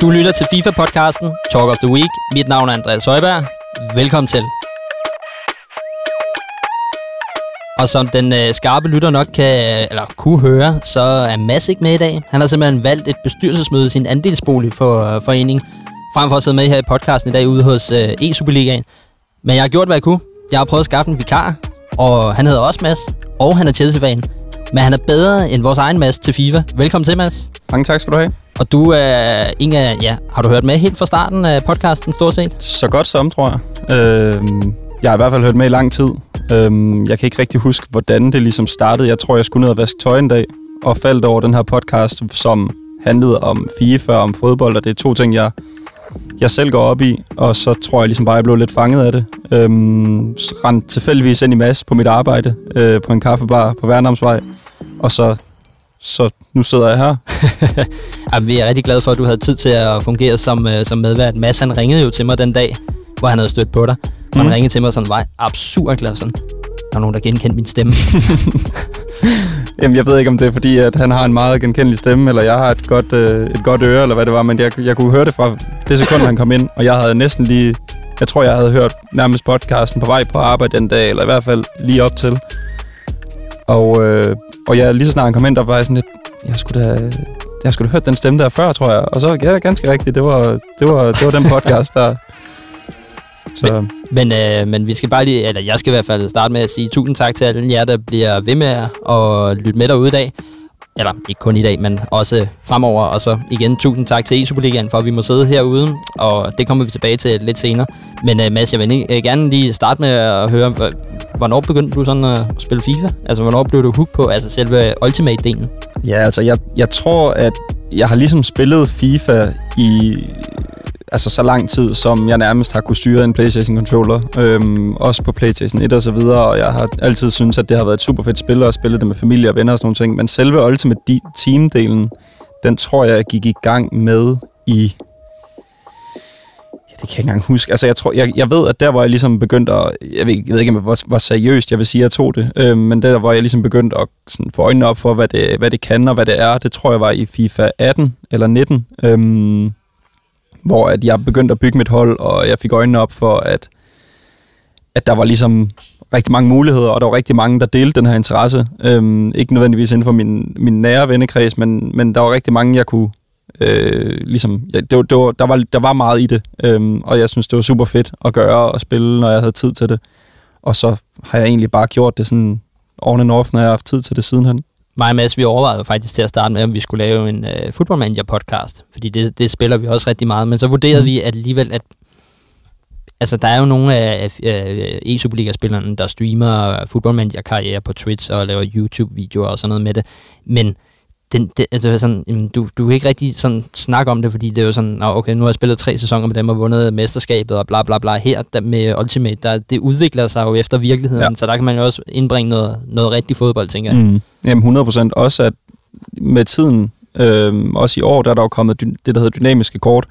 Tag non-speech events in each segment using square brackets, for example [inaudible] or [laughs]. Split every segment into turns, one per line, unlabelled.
Du lytter til FIFA-podcasten Talk of the Week. Mit navn er Andreas Højberg. Velkommen til. Og som den øh, skarpe lytter nok kan, eller kunne høre, så er Mads ikke med i dag. Han har simpelthen valgt et bestyrelsesmøde i sin andelsbolig for øh, forening, frem for at sidde med her i podcasten i dag ude hos øh, E-Superligaen. Men jeg har gjort, hvad jeg kunne. Jeg har prøvet at skaffe en vikar, og han hedder også Mads, og han er Chelsea-fan. Men han er bedre end vores egen Mads til FIFA. Velkommen til, Mads.
Mange tak skal du have.
Og du er Inga, ja, har du hørt med helt fra starten af podcasten stort set?
Så godt som, tror jeg. Øh, jeg har i hvert fald hørt med i lang tid. Øh, jeg kan ikke rigtig huske, hvordan det ligesom startede. Jeg tror, jeg skulle ned og vaske tøj en dag, og faldt over den her podcast, som handlede om FIFA og om fodbold, og det er to ting, jeg, jeg selv går op i, og så tror jeg ligesom bare, jeg blev lidt fanget af det. Øhm, rendte tilfældigvis ind i masse på mit arbejde øh, på en kaffebar på Værnamsvej, og så så nu sidder jeg her. [laughs]
Jamen, vi er rigtig glade for, at du havde tid til at fungere som, øh, som medvært. Mads, han ringede jo til mig den dag, hvor han havde stødt på dig. Mm. han ringede til mig sådan, var absurd glad sådan. Der er nogen, der genkendte min stemme. [laughs]
Jamen, jeg ved ikke, om det er fordi, at han har en meget genkendelig stemme, eller jeg har et godt, øh, et godt øre, eller hvad det var, men jeg, jeg kunne høre det fra det sekund, han kom ind, og jeg havde næsten lige... Jeg tror, jeg havde hørt nærmest podcasten på vej på arbejde den dag, eller i hvert fald lige op til. Og, øh, og jeg, lige så snart han kom ind, der var jeg sådan lidt, jeg skulle da, jeg skulle da hørt den stemme der før, tror jeg. Og så, ja, ganske rigtigt, det var, det var, det var den podcast, der... [laughs]
Så. Men, men, øh, men vi skal bare lige, eller jeg skal i hvert fald starte med at sige tusind tak til alle jer, der bliver ved med at lytte med derude i dag. Eller ikke kun i dag, men også fremover. Og så igen tusind tak til E-Superligaen for, at vi må sidde herude. Og det kommer vi tilbage til lidt senere. Men uh, Mads, jeg vil uh, gerne lige starte med at høre, hvornår begyndte du sådan at spille FIFA? Altså, hvornår blev du hooked på altså selve Ultimate-delen?
Ja, altså, jeg, jeg tror, at jeg har ligesom spillet FIFA i altså så lang tid, som jeg nærmest har kunne styre en PlayStation-controller. Øhm, også på PlayStation 1 og så videre, og jeg har altid syntes, at det har været et super fedt spil at spille det med familie og venner og sådan nogle ting. Men selve Ultimate Team-delen, den tror jeg, jeg gik i gang med i det kan jeg ikke engang huske. Altså, jeg, tror, jeg, jeg ved, at der, hvor jeg ligesom begyndte at... Jeg ved, jeg ved ikke, hvor, hvor seriøst jeg vil sige, at jeg tog det. Øh, men der, hvor jeg ligesom begyndte at sådan, få øjnene op for, hvad det, hvad det kan og hvad det er, det tror jeg var i FIFA 18 eller 19. Øh, hvor at jeg begyndte at bygge mit hold, og jeg fik øjnene op for, at, at der var ligesom rigtig mange muligheder, og der var rigtig mange, der delte den her interesse. Øhm, ikke nødvendigvis inden for min, min nære vennekreds, men, men der var rigtig mange, jeg kunne øh, ligesom, ja, det var, det var, der, var, der var meget i det, øhm, og jeg synes, det var super fedt at gøre og spille, når jeg havde tid til det. Og så har jeg egentlig bare gjort det sådan on and off, når jeg har haft tid til det sidenhen.
Mig og Mads, vi overvejede faktisk til at starte med, om vi skulle lave en uh, Football Manager podcast, fordi det, det spiller vi også rigtig meget, men så vurderede mm. vi at alligevel, at altså, der er jo nogle af uh, e-Superliga-spillerne, der streamer Football Manager-karriere på Twitch og laver YouTube-videoer og sådan noget med det, men den, det, altså sådan, jamen, du, du kan ikke rigtig sådan snakke om det, fordi det er jo sådan, okay, nu har jeg spillet tre sæsoner med dem og vundet mesterskabet og bla bla bla. Her der med Ultimate, der, det udvikler sig jo efter virkeligheden, ja. så der kan man jo også indbringe noget, noget rigtig fodbold, tænker jeg. Mm.
Jamen 100% også, at med tiden, øh, også i år, der er der jo kommet det, der hedder dynamiske kort,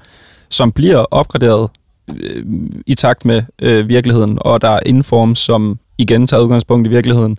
som bliver opgraderet øh, i takt med øh, virkeligheden, og der er inform, som igen tager udgangspunkt i virkeligheden.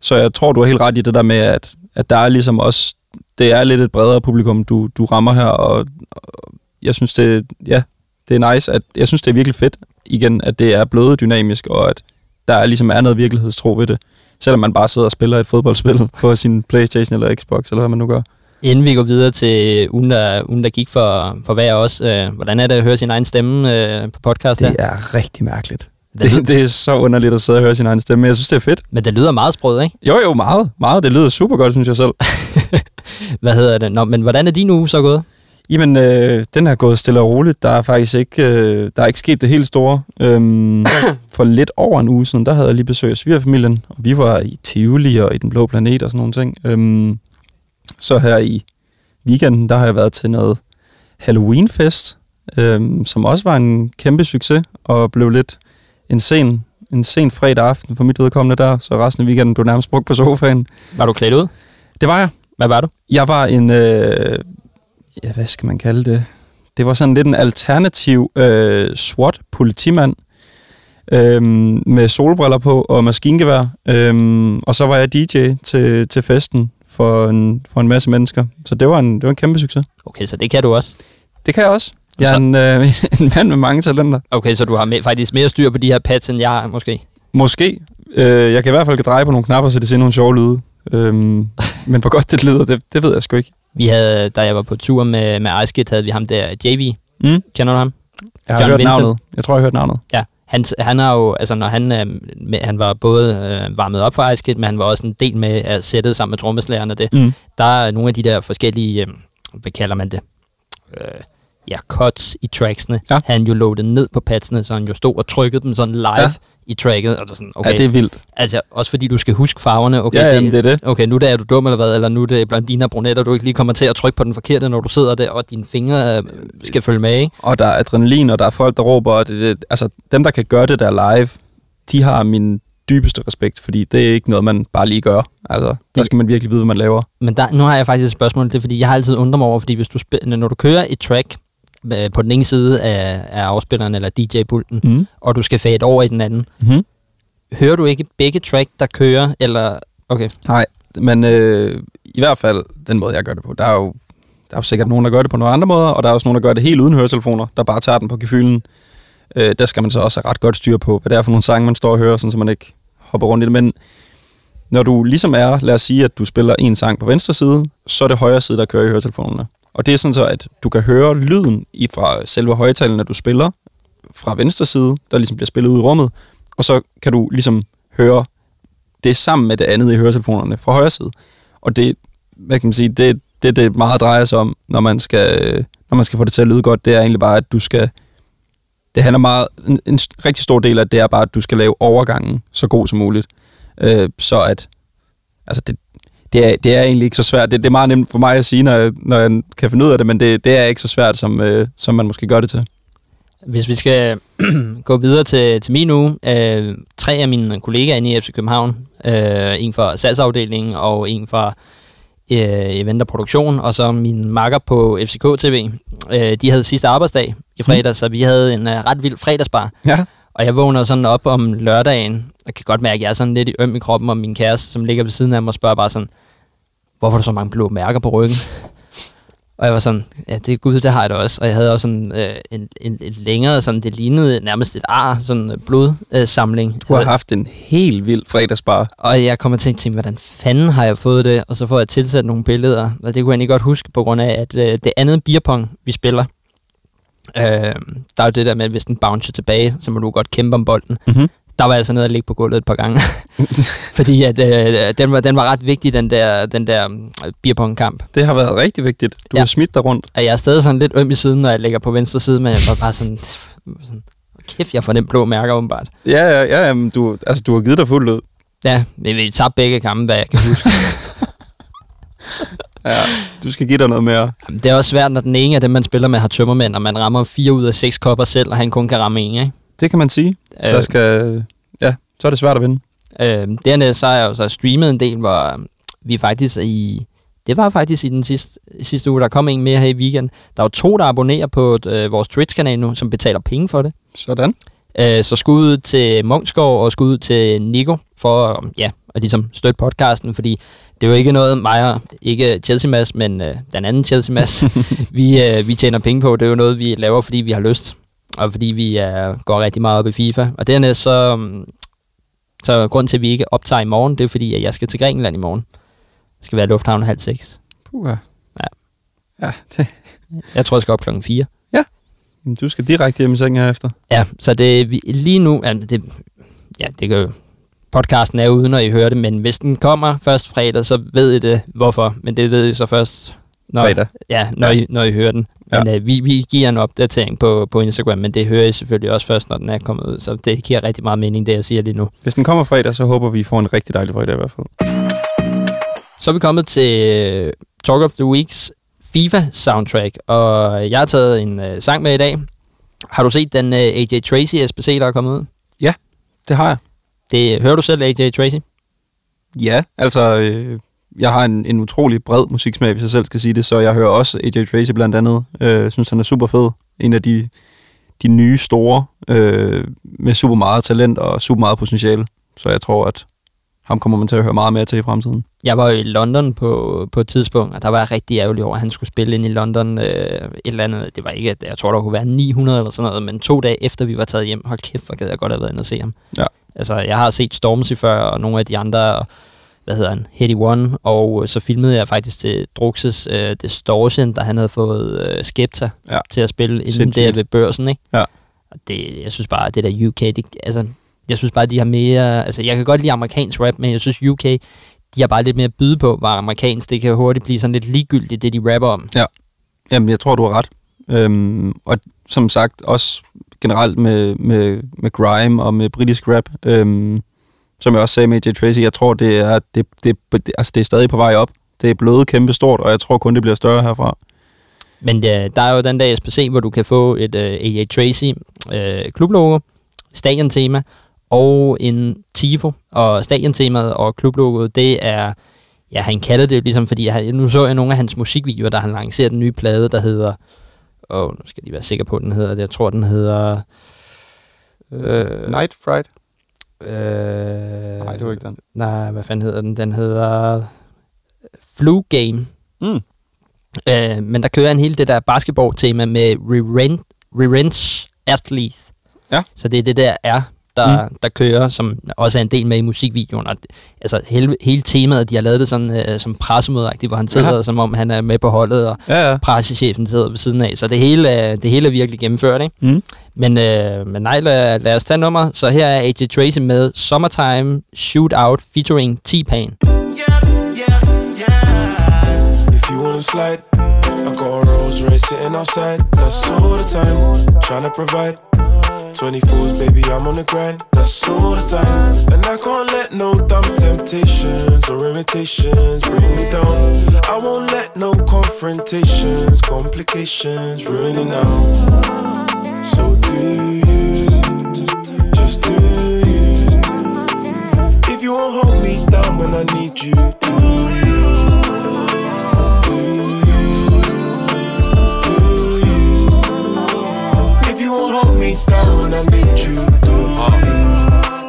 Så jeg tror, du er helt ret i det der med, at, at der er ligesom også det er lidt et bredere publikum, du, du rammer her, og, og jeg synes, det, ja, det er nice. At, jeg synes, det er virkelig fedt, igen, at det er blevet dynamisk, og at der er, ligesom er noget virkelighedstro ved det. Selvom man bare sidder og spiller et fodboldspil [laughs] på sin Playstation eller Xbox, eller hvad man nu gør.
Inden vi går videre til ugen, der, ugen, der gik for, for hver os, øh, hvordan er det at høre sin egen stemme øh, på podcast
Det er rigtig mærkeligt. Det, det er så underligt at sidde og høre sin egen stemme, men jeg synes, det er fedt.
Men det lyder meget sprødt, ikke?
Jo, jo, meget. Meget. Det lyder super godt, synes jeg selv. [laughs] [laughs]
Hvad hedder det? Nå, men hvordan er din uge så gået?
Jamen, øh, den er gået stille og roligt. Der er faktisk ikke, øh, der er ikke sket det helt store. Øhm, [clears throat] for lidt over en uge siden, der havde jeg lige besøg af svigerfamilien, og vi var i Tivoli og i Den Blå Planet og sådan nogle ting. Øhm, så her i weekenden, der har jeg været til noget Halloweenfest, øhm, som også var en kæmpe succes, og blev lidt en sen, en sen fredag aften for mit vedkommende der, så resten af weekenden blev nærmest brugt på sofaen.
Var du klædt ud?
Det var jeg.
Hvad var du?
Jeg var en, øh, ja, hvad skal man kalde det? Det var sådan lidt en alternativ øh, SWAT-politimand, øh, med solbriller på og maskingevær. Øh, og så var jeg DJ til, til festen for en, for en masse mennesker. Så det var en, det var en kæmpe succes.
Okay, så det kan du også?
Det kan jeg også. Jeg er en, øh, [laughs] en mand med mange talenter.
Okay, så du har med, faktisk mere styr på de her pads, end jeg har, måske?
Måske. Øh, jeg kan i hvert fald dreje på nogle knapper, så det ser nogle sjove lyde. Øhm, [laughs] men hvor godt det lyder, det, det ved jeg sgu ikke.
Vi havde, da jeg var på tur med, med Ice Kid, havde vi ham der, JV.
Mm?
Kender du ham?
Jeg har
John
hørt
Vincent.
navnet. Jeg tror, jeg har hørt navnet.
Ja, han, han har jo, altså når han, øh, med, han var både øh, varmet op for Ice Kid, men han var også en del med at sætte sammen med trommeslageren og det.
Mm.
Der er nogle af de der forskellige, øh, hvad kalder man det? Øh, ja, cuts i tracksene.
Ja.
Han jo loaded ned på padsene, så han jo stod og trykkede dem sådan live
Ja.
I tracket. Og er sådan, okay,
Ja, det er vildt.
altså også fordi du skal huske farverne. Okay,
ja, jamen, det er det.
Okay, nu er du dum eller hvad, eller nu er det blondiner og brunetter, du ikke lige kommer til at trykke på den forkerte, når du sidder der, og dine fingre øh, skal følge med, ikke?
Og der er adrenalin, og der er folk, der råber. Og det, det, altså, dem, der kan gøre det der live, de har min dybeste respekt, fordi det er ikke noget, man bare lige gør. Altså, der skal man virkelig vide, hvad man laver.
Men der, nu har jeg faktisk et spørgsmål, det er fordi, jeg har altid undret mig over, fordi hvis du spil, når du kører et track på den ene side af, af afspilleren eller DJ-pulten,
Mm.
og du skal fade over i den anden,
Mm-hmm.
hører du ikke begge track, der kører, eller... Okay,
Nej, men øh, i hvert fald den måde, jeg gør det på. Der er jo der er jo sikkert nogen, der gør det på nogle andre måder, og der er også nogen, der gør det helt uden høretelefoner, der bare tager den på gefylen. Øh, der skal man så også have ret godt styr på, hvad det er for nogle sange, man står og hører, sådan, så man ikke hopper rundt i det. Men når du ligesom er, lad os sige, at du spiller en sang på venstre side, så er det højre side, der kører i høretelefonerne. Og det er sådan så, at du kan høre lyden i fra selve højtalen, når du spiller fra venstre side, der ligesom bliver spillet ud i rummet, og så kan du ligesom høre det sammen med det andet i høretelefonerne fra højre side. Og det, hvad kan man sige, det, det, det meget drejer sig om, når man skal, når man skal få det til at lyde godt, det er egentlig bare, at du skal, det handler meget, en, en rigtig stor del af det er bare, at du skal lave overgangen så god som muligt. Øh, så at, altså det, det er, det er egentlig ikke så svært. Det, det er meget nemt for mig at sige, når jeg, når jeg kan finde ud af det, men det, det er ikke så svært, som, øh, som man måske gør det til.
hvis vi skal [clears throat] gå videre til, til min uge, øh, tre af mine kollegaer inde i FC København, øh, en fra salgsafdelingen og en fra øh, event og produktion, og så min makker på FCK TV, øh, de havde sidste arbejdsdag i fredag, så vi havde en øh, ret vild fredagsbar.
Ja.
Og jeg vågner sådan op om lørdagen, og kan godt mærke, at jeg er sådan lidt i øm i kroppen, og min kæreste, som ligger ved siden af mig, spørger bare sådan, hvorfor har du så mange blå mærker på ryggen? Og jeg var sådan, ja, det er gud, det har jeg da også. Og jeg havde også sådan øh, en, en, en længere, sådan, det lignede nærmest et ar, sådan en blodsamling.
Du har haft en helt vild fredagsbar.
Og jeg kommer til at tænke, hvordan fanden har jeg fået det? Og så får jeg tilsat nogle billeder, og det kunne jeg egentlig godt huske, på grund af, at øh, det andet beerpong, vi spiller, øh, der er jo det der med, at hvis den bouncer tilbage, så må du godt kæmpe om bolden.
Mm-hmm.
Der var jeg så nede og ligge på gulvet et par gange. [laughs] Fordi at, øh, den, var, den var ret vigtig, den der, den der øh, beerpong-kamp.
Det har været rigtig vigtigt. Du
Ja.
har smidt dig rundt.
Og jeg er stadig sådan lidt øm i siden, når jeg ligger på venstre side, men jeg var bare sådan, sådan kæft, jeg får den blå mærker åbenbart.
Ja, ja, ja, jamen, du, altså, du har givet dig fuldt ud.
Ja, vi, vi tabte begge kampe, hvad jeg kan huske. [laughs]
Ja, du skal give dig noget mere.
Jamen, det er også svært, når den ene af dem, man spiller med, har tømmermænd, og man rammer fire ud af seks kopper selv, og han kun kan ramme en, ikke?
Det kan man sige.
Øh,
Der skal, ja, så er det svært at vinde.
øh, dernæst så har jeg jo så streamet en del, hvor vi faktisk i... Det var faktisk i den sidste, sidste uge, der kom en mere her i weekend. Der er jo to, der abonnerer på øh, vores Twitch-kanal nu, som betaler penge for det.
Sådan.
Øh, så skud ud til Munchsgaard og skud ud til Nico for ja, at ligesom støtte podcasten, fordi det er jo ikke noget mig og ikke Chelsea Mads, men øh, den anden Chelsea Mads, [laughs] vi, øh, vi tjener penge på. Det er jo noget, vi laver, fordi vi har lyst, og fordi vi øh, går rigtig meget op i FIFA. Og dernæst så, mm, så grund til, at vi ikke optager i morgen, det er fordi, at jeg skal til Grækenland i morgen. Jeg skal være i lufthavnen halv seks.
Puha.
Ja.
Ja, det,
Jeg tror, jeg skal op klokken 4.
Jamen, du skal direkte hjem i sengen herefter.
Ja, så det vi, lige nu, ja, det, ja, det kan jo, podcasten er ude, når I hører det, men hvis den kommer først fredag, så ved I det, hvorfor. Men det ved I så først, når,
Fredag.
Ja, når,
Ja.
I, når I hører den. Men øh, vi, vi giver en opdatering på, på Instagram, men det hører I selvfølgelig også først, når den er kommet ud. Så det giver rigtig meget mening, det jeg siger lige nu.
Hvis den kommer fredag, så håber vi, I får en rigtig dejlig fredag i hvert fald.
Så er vi kommet til øh, Talk of the Weeks FIFA-soundtrack, og jeg har taget en øh, sang med i dag. Har du set den øh, AJ Tracy SBC, der er kommet ud?
Det har jeg.
Det, hører du selv AJ Tracy?
Ja, altså, øh, jeg har en, en utrolig bred musiksmag, hvis jeg selv skal sige det, så jeg hører også AJ Tracy blandt andet. Øh, synes, han er super fed. En af de, de nye store, øh, med super meget talent og super meget potentiale. Så jeg tror, at ham kommer man til at høre meget mere til i fremtiden.
Jeg var i London på, på et tidspunkt, og der var jeg rigtig ærgerlig over, at han skulle spille ind i London øh, et eller andet. Det var ikke, jeg tror, der kunne være 900 eller sådan noget, men to dage efter vi var taget hjem, hold kæft, hvor gad jeg godt have været inde og se ham.
Ja.
Altså, jeg har set Stormzy før, og nogle af de andre, og, hvad hedder han, Hetty One, og så filmede jeg faktisk til Druxes øh, Distortion, da han havde fået øh, Skepta
Ja.
til at spille inden
Sindssygt.
der ved børsen, ikke?
Ja.
Og det, jeg synes bare, at det der UK, det, altså, jeg synes bare, de har mere... Altså, jeg kan godt lide amerikansk rap, men jeg synes UK, de har bare lidt mere at byde på, hvor amerikansk, det kan hurtigt blive sådan lidt ligegyldigt, det de rapper om.
Jamen, jeg tror, du har ret. Øhm, og som sagt, også generelt med, med, med grime og med britisk rap, øhm, som jeg også sagde med J. Tracy, jeg tror, det er, det, det, det, altså, det er stadig på vej op. Det er blevet kæmpe stort, og jeg tror kun, det bliver større herfra.
Men øh, der er jo den der SPC, hvor du kan få et øh, AJ Tracy øh, klublogo, stadiontema og en tifo. Og stadiontemaet og klublogoet, det er... Ja, han kalder det ligesom, fordi han, nu så jeg nogle af hans musikvideoer, der han lancerede den nye plade, der hedder... Åh, oh, nu skal jeg lige være sikker på, den hedder det. Jeg tror, den hedder... Øh,
Night Fright?
øh,
Nej, det var ikke den.
Nej, hvad fanden hedder den? Den hedder Flu Game.
Mm.
Øh, men der kører en hele det der basketball-tema med Revenge, Revenge Athlete.
Ja.
Så det er det der er, der, mm. der kører, som også er en del med i musikvideoen. Og, altså hele, hele temaet, de har lavet det sådan øh, som pressemødeagtigt, hvor han sidder,
Aha.
som om han er med på holdet, og
Ja, ja.
pressechefen sidder ved siden af. Så det hele, er- det hele er virkelig gennemført, ikke?
Mm.
Men, øh, men nej, lad, lad os tage nummer. Så her er AJ Tracy med Summertime Shootout featuring T-Pain.
If you wanna slide, I got a Rolls Royce sitting outside. That's all the time. Tryna provide. 24s, baby, I'm on the grind. That's all the time. And I can't let no dumb temptations or imitations bring me down. I won't let no confrontations, complications ruin it now. So do you, just do you. If you won't hold me down when I need you, do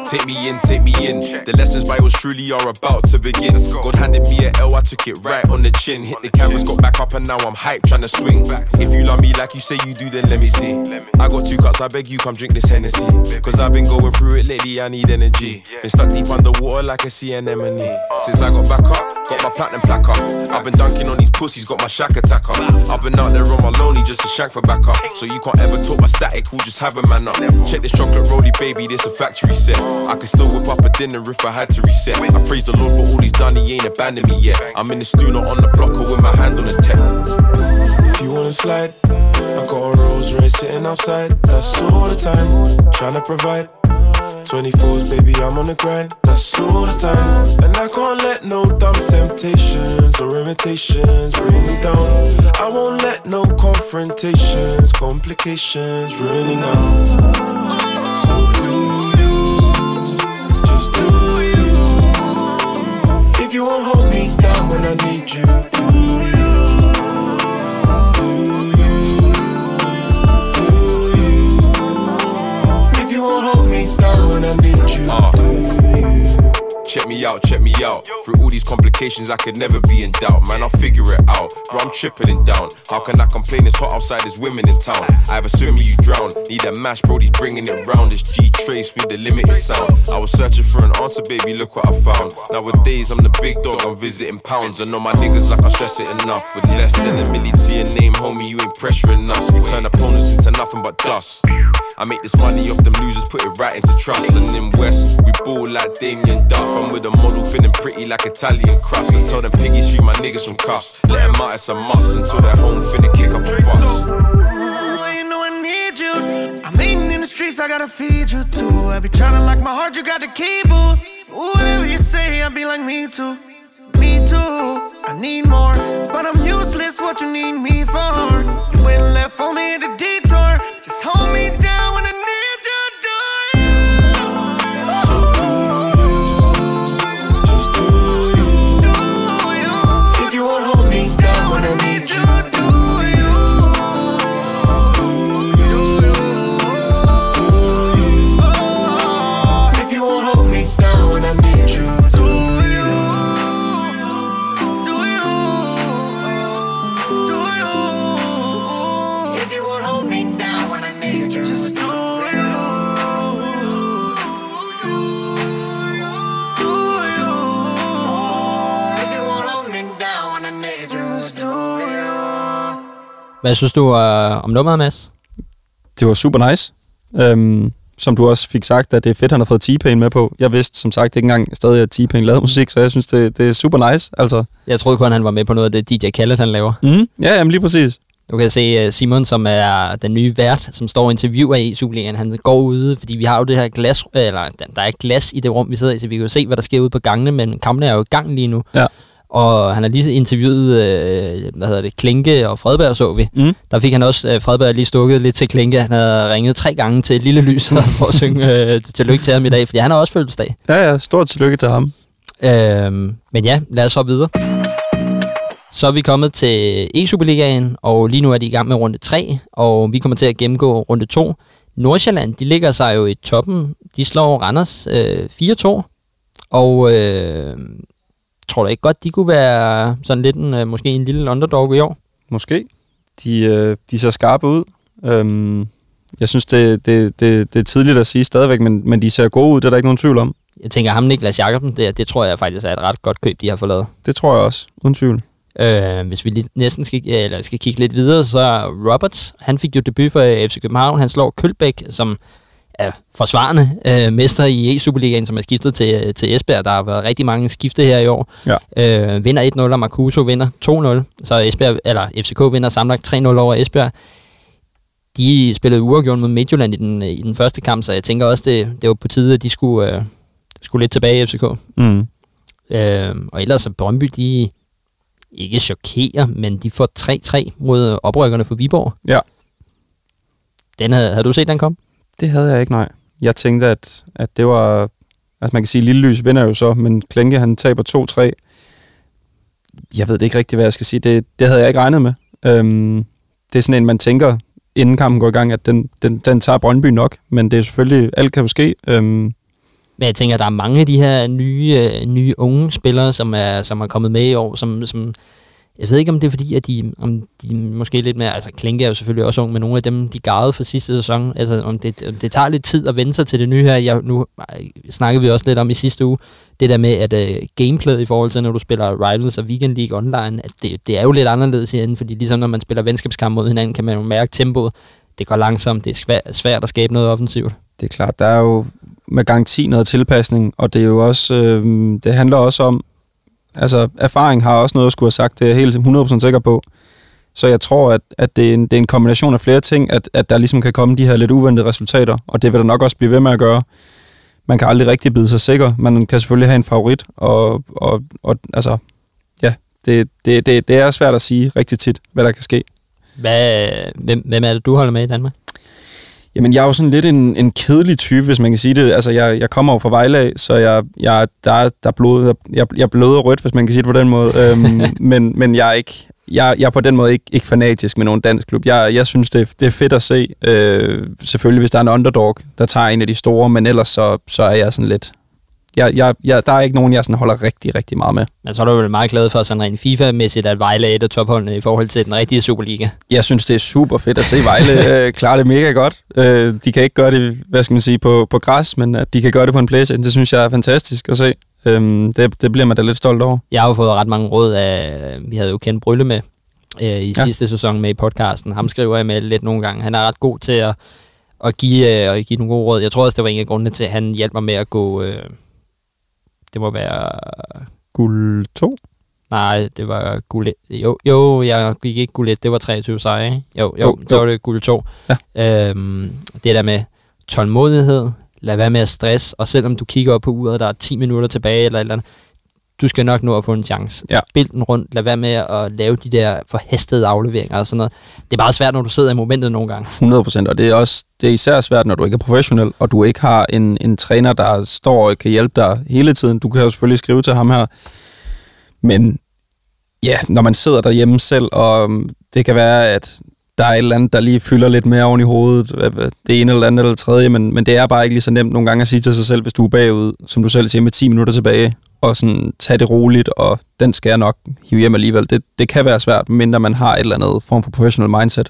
Take me in, take me in. The lessons by yours truly are about to begin. God handed me a L, I took it right on the chin. Hit the cameras, got back up, and now I'm hyped, trying to swing. If you love me like you say you do, then let me see. I got two cups, I beg you, come drink this Hennessy. Cause I've been going through it lately, I need energy. Been stuck deep underwater like a sea anemone. Since I got back up, got my platinum plaque up. I've been dunking on these pussies, got my shack attack up. I've been out there on my lonely just to shank for back up. So you can't ever talk my static, we'll just have a man up. Check this chocolate rolly, baby, this a factory set. I can still whip up a dinner if I had to reset. I praise the Lord for all he's done, he ain't abandoned me yet. I'm in the stew, not on the blocker with my hand on the tech.
If you wanna slide, I got a Rolls Royce sitting outside. That's all the time. trying to provide. 24s, baby, I'm on the grind. That's all the time. And I can't let no dumb temptations or imitations bring me down. I won't let no confrontations, complications it now. You won't hold me down when I need you?
Check me out, check me out. Through all these complications, I could never be in doubt. Man, I'll figure it out. Bro, I'm tripling down. How can I complain? It's hot outside, there's women in town. I have a swimming, you drown. Need a mash, bro, he's bringing it round. It's G Trace with the limited sound. I was searching for an answer, baby, look what I found. Nowadays, I'm the big dog, I'm visiting pounds. I know my niggas, like I stress it enough. With less than a milli to your name, homie, you ain't pressuring us. We turn opponents into nothing but dust. I make this money off them losers, put it right into trust. And in West, we ball like Damien Duff. I'm with a model feeling pretty like Italian crust. And tell them piggies free my niggas from cuffs. Let them out, it's a must. Until they're home, finna kick up a fuss.
I'm eating in the streets, I gotta feed you too. I be trying to lock my heart, you got the key, boo. Ooh, whatever you say, I be like me too. Me too. I need more, but I'm useless. What you need me for? You went left for me at the detour. Just hold me
Hvad synes du uh, om nummeret, Mads?
Det var super nice. Øhm, som du også fik sagt, at det er fedt, at han har fået T-Pain med på. Jeg vidste som sagt ikke engang stadig, at T-Pain lavede musik, så jeg synes, det, det er super nice. Altså.
Jeg troede kun, han var med på noget af det, DJ Khaled han laver.
Mm, ja, jamen lige præcis.
Du kan se uh, Simon, som er den nye vært, som står og interviewer i Superligaen. Han går ude, fordi vi har jo det her glas, eller der er glas i det rum, vi sidder i, så vi kan jo se, hvad der sker ude på gangene, men kampene er jo i gang lige nu.
Ja.
Og han har lige interviewet, øh, hvad hedder det, Klinke og Fredberg så vi.
Mm.
Der fik han også, øh, Fredberg lige stukket lidt til Klinke. Han havde ringet tre gange til lille lys [laughs] for at synge øh, tillykke til ham i dag, fordi han har også fødselsdag.
Ja, ja, stort tillykke til ham.
Øhm, men ja, lad os hoppe videre. Så er vi kommet til E-Superligaen, og lige nu er de i gang med runde 3, og vi kommer til at gennemgå runde 2. Nordsjælland, de ligger sig jo i toppen. De slår Randers øh, 4-2, og øh, tror du ikke godt, de kunne være sådan lidt en, øh, måske en lille underdog i år?
Måske. De, øh, de ser skarpe ud. Øhm, jeg synes, det, det, det, det er tidligt at sige stadigvæk, men, men de ser gode ud, det er der ikke nogen tvivl om.
Jeg tænker, ham Niklas Jakobsen, det, det tror jeg faktisk er et ret godt køb, de har fået lavet.
Det tror jeg også, uden tvivl.
Øh, hvis vi lige næsten skal, eller skal kigge lidt videre, så Roberts, han fik jo debut for FC København. Han slår Kølbæk, som er forsvarende øh, mester i E-Superligaen, som er skiftet til, til Esbjerg. Der har været rigtig mange skifte her i år.
Ja.
Øh, vinder 1-0, og Marcuso vinder 2-0. Så Esbjerg, eller FCK vinder samlet 3-0 over Esbjerg. De spillede uafgjort mod Midtjylland i den, i den første kamp, så jeg tænker også, det, det var på tide, at de skulle, øh, skulle lidt tilbage i FCK.
Mm.
Øh, og ellers er Brøndby, de ikke chokerer, men de får 3-3 mod oprykkerne for Viborg.
Ja.
Den havde, havde du set den komme?
Det havde jeg ikke, nej. Jeg tænkte, at, at det var... Altså man kan sige, at Lille Lys vinder jo så, men Klinke han taber 2-3. Jeg ved det ikke rigtigt, hvad jeg skal sige. Det, det havde jeg ikke regnet med. Øhm, det er sådan en, man tænker, inden kampen går i gang, at den, den, den tager Brøndby nok. Men det er selvfølgelig, alt kan jo ske. Øhm,
Men jeg tænker, at der er mange af de her nye, øh, nye unge spillere, som er, som er kommet med i år, som, som jeg ved ikke, om det er fordi, at de, om de måske lidt mere, altså Klinke er jo selvfølgelig også ung, men nogle af dem, de gavede for sidste sæson, altså om det, om det tager lidt tid at vende sig til det nye her. Jeg, nu snakkede vi også lidt om i sidste uge, det der med, at uh, gameplayet i forhold til, når du spiller Rivals og Weekend League online, at det, det er jo lidt anderledes herinde, fordi ligesom når man spiller venskabskamp mod hinanden, kan man jo mærke tempoet. Det går langsomt, det er svært, svært at skabe noget offensivt.
det er klart, der er jo med garanti noget tilpasning, og det er jo også, øh, det handler også om, altså erfaring har også noget at skulle have sagt, det er jeg helt 100% sikker på. Så jeg tror, at, at det, er en, det er en kombination af flere ting, at, at der ligesom kan komme de her lidt uventede resultater, og det vil der nok også blive ved med at gøre. Man kan aldrig rigtig bide sig sikker. Man kan selvfølgelig have en favorit, og, og, og altså, ja, det, det, det, det er svært at sige rigtig tit, hvad der kan ske.
Hvad, hvem, hvem er det, du holder med i Danmark?
Jamen, jeg er jo sådan lidt en, en kedelig type, hvis man kan sige det. Altså, jeg, jeg kommer jo fra Vejle af, så jeg, jeg, der, er- der er blod, jeg, jeg bløder rødt, hvis man kan sige det på den måde. øhm, [laughs] men, men jeg er ikke... Jeg, jeg er på den måde ikke, ikke fanatisk med nogen dansk klub. Jeg, jeg synes, det, det er fedt at se. Øh, selvfølgelig, hvis der er en underdog, der tager en af de store, men ellers så, så er jeg sådan lidt... Jeg, jeg, jeg, der er ikke nogen, jeg sådan holder rigtig, rigtig meget med.
Men så er du vel meget glad for sådan rent FIFA-mæssigt, at Vejle er et af topholdene i forhold til den rigtige Superliga.
Jeg synes, det er super fedt at se Vejle [laughs] øh, klare det mega godt. Øh, de kan ikke gøre det, hvad skal man sige, på, på græs, men at de kan gøre det på en playstation, det synes jeg er fantastisk at se. Øhm, det, det bliver man da lidt stolt over.
Jeg har jo fået ret mange råd af, vi havde jo kendt Brylle med øh, i ja. sidste sæson med i podcasten. Ham skriver jeg med lidt nogle gange. Han er ret god til at, at, give, øh, at give nogle gode råd. Jeg tror også, det var en af grundene til, at han hjalp mig med at gå... Øh, det må være...
Guld 2?
Nej, det var guld. Jo, jo, jeg gik ikke guld 1, det var 23 sejre, ikke? Jo, jo,
Jo,
det var det guld 2.
Ja.
Øhm, det der med tålmodighed, lad være med at stress, og selvom du kigger op på uret, der er 10 minutter tilbage eller et eller andet, du skal nok nå at få en chance.
Ja.
Spil den rundt, lad være med at lave de der forhastede afleveringer og sådan noget. Det er bare svært, når du sidder i momentet nogle gange.
100 procent, og det er også det er især svært, når du ikke er professionel, og du ikke har en, en træner, der står og kan hjælpe dig hele tiden. Du kan jo selvfølgelig skrive til ham her, men ja, når man sidder derhjemme selv, og um, det kan være, at der er et eller andet, der lige fylder lidt mere oven i hovedet, hvad- hvad- det ene eller andet eller tredje, men, men det er bare ikke lige så nemt nogle gange at sige til sig selv, hvis du er bagud, som du selv siger, med 10 minutter tilbage, og sådan tage det roligt, og den skal jeg nok hive hjem alligevel. Det, det kan være svært, mindre man har et eller andet form for professional mindset.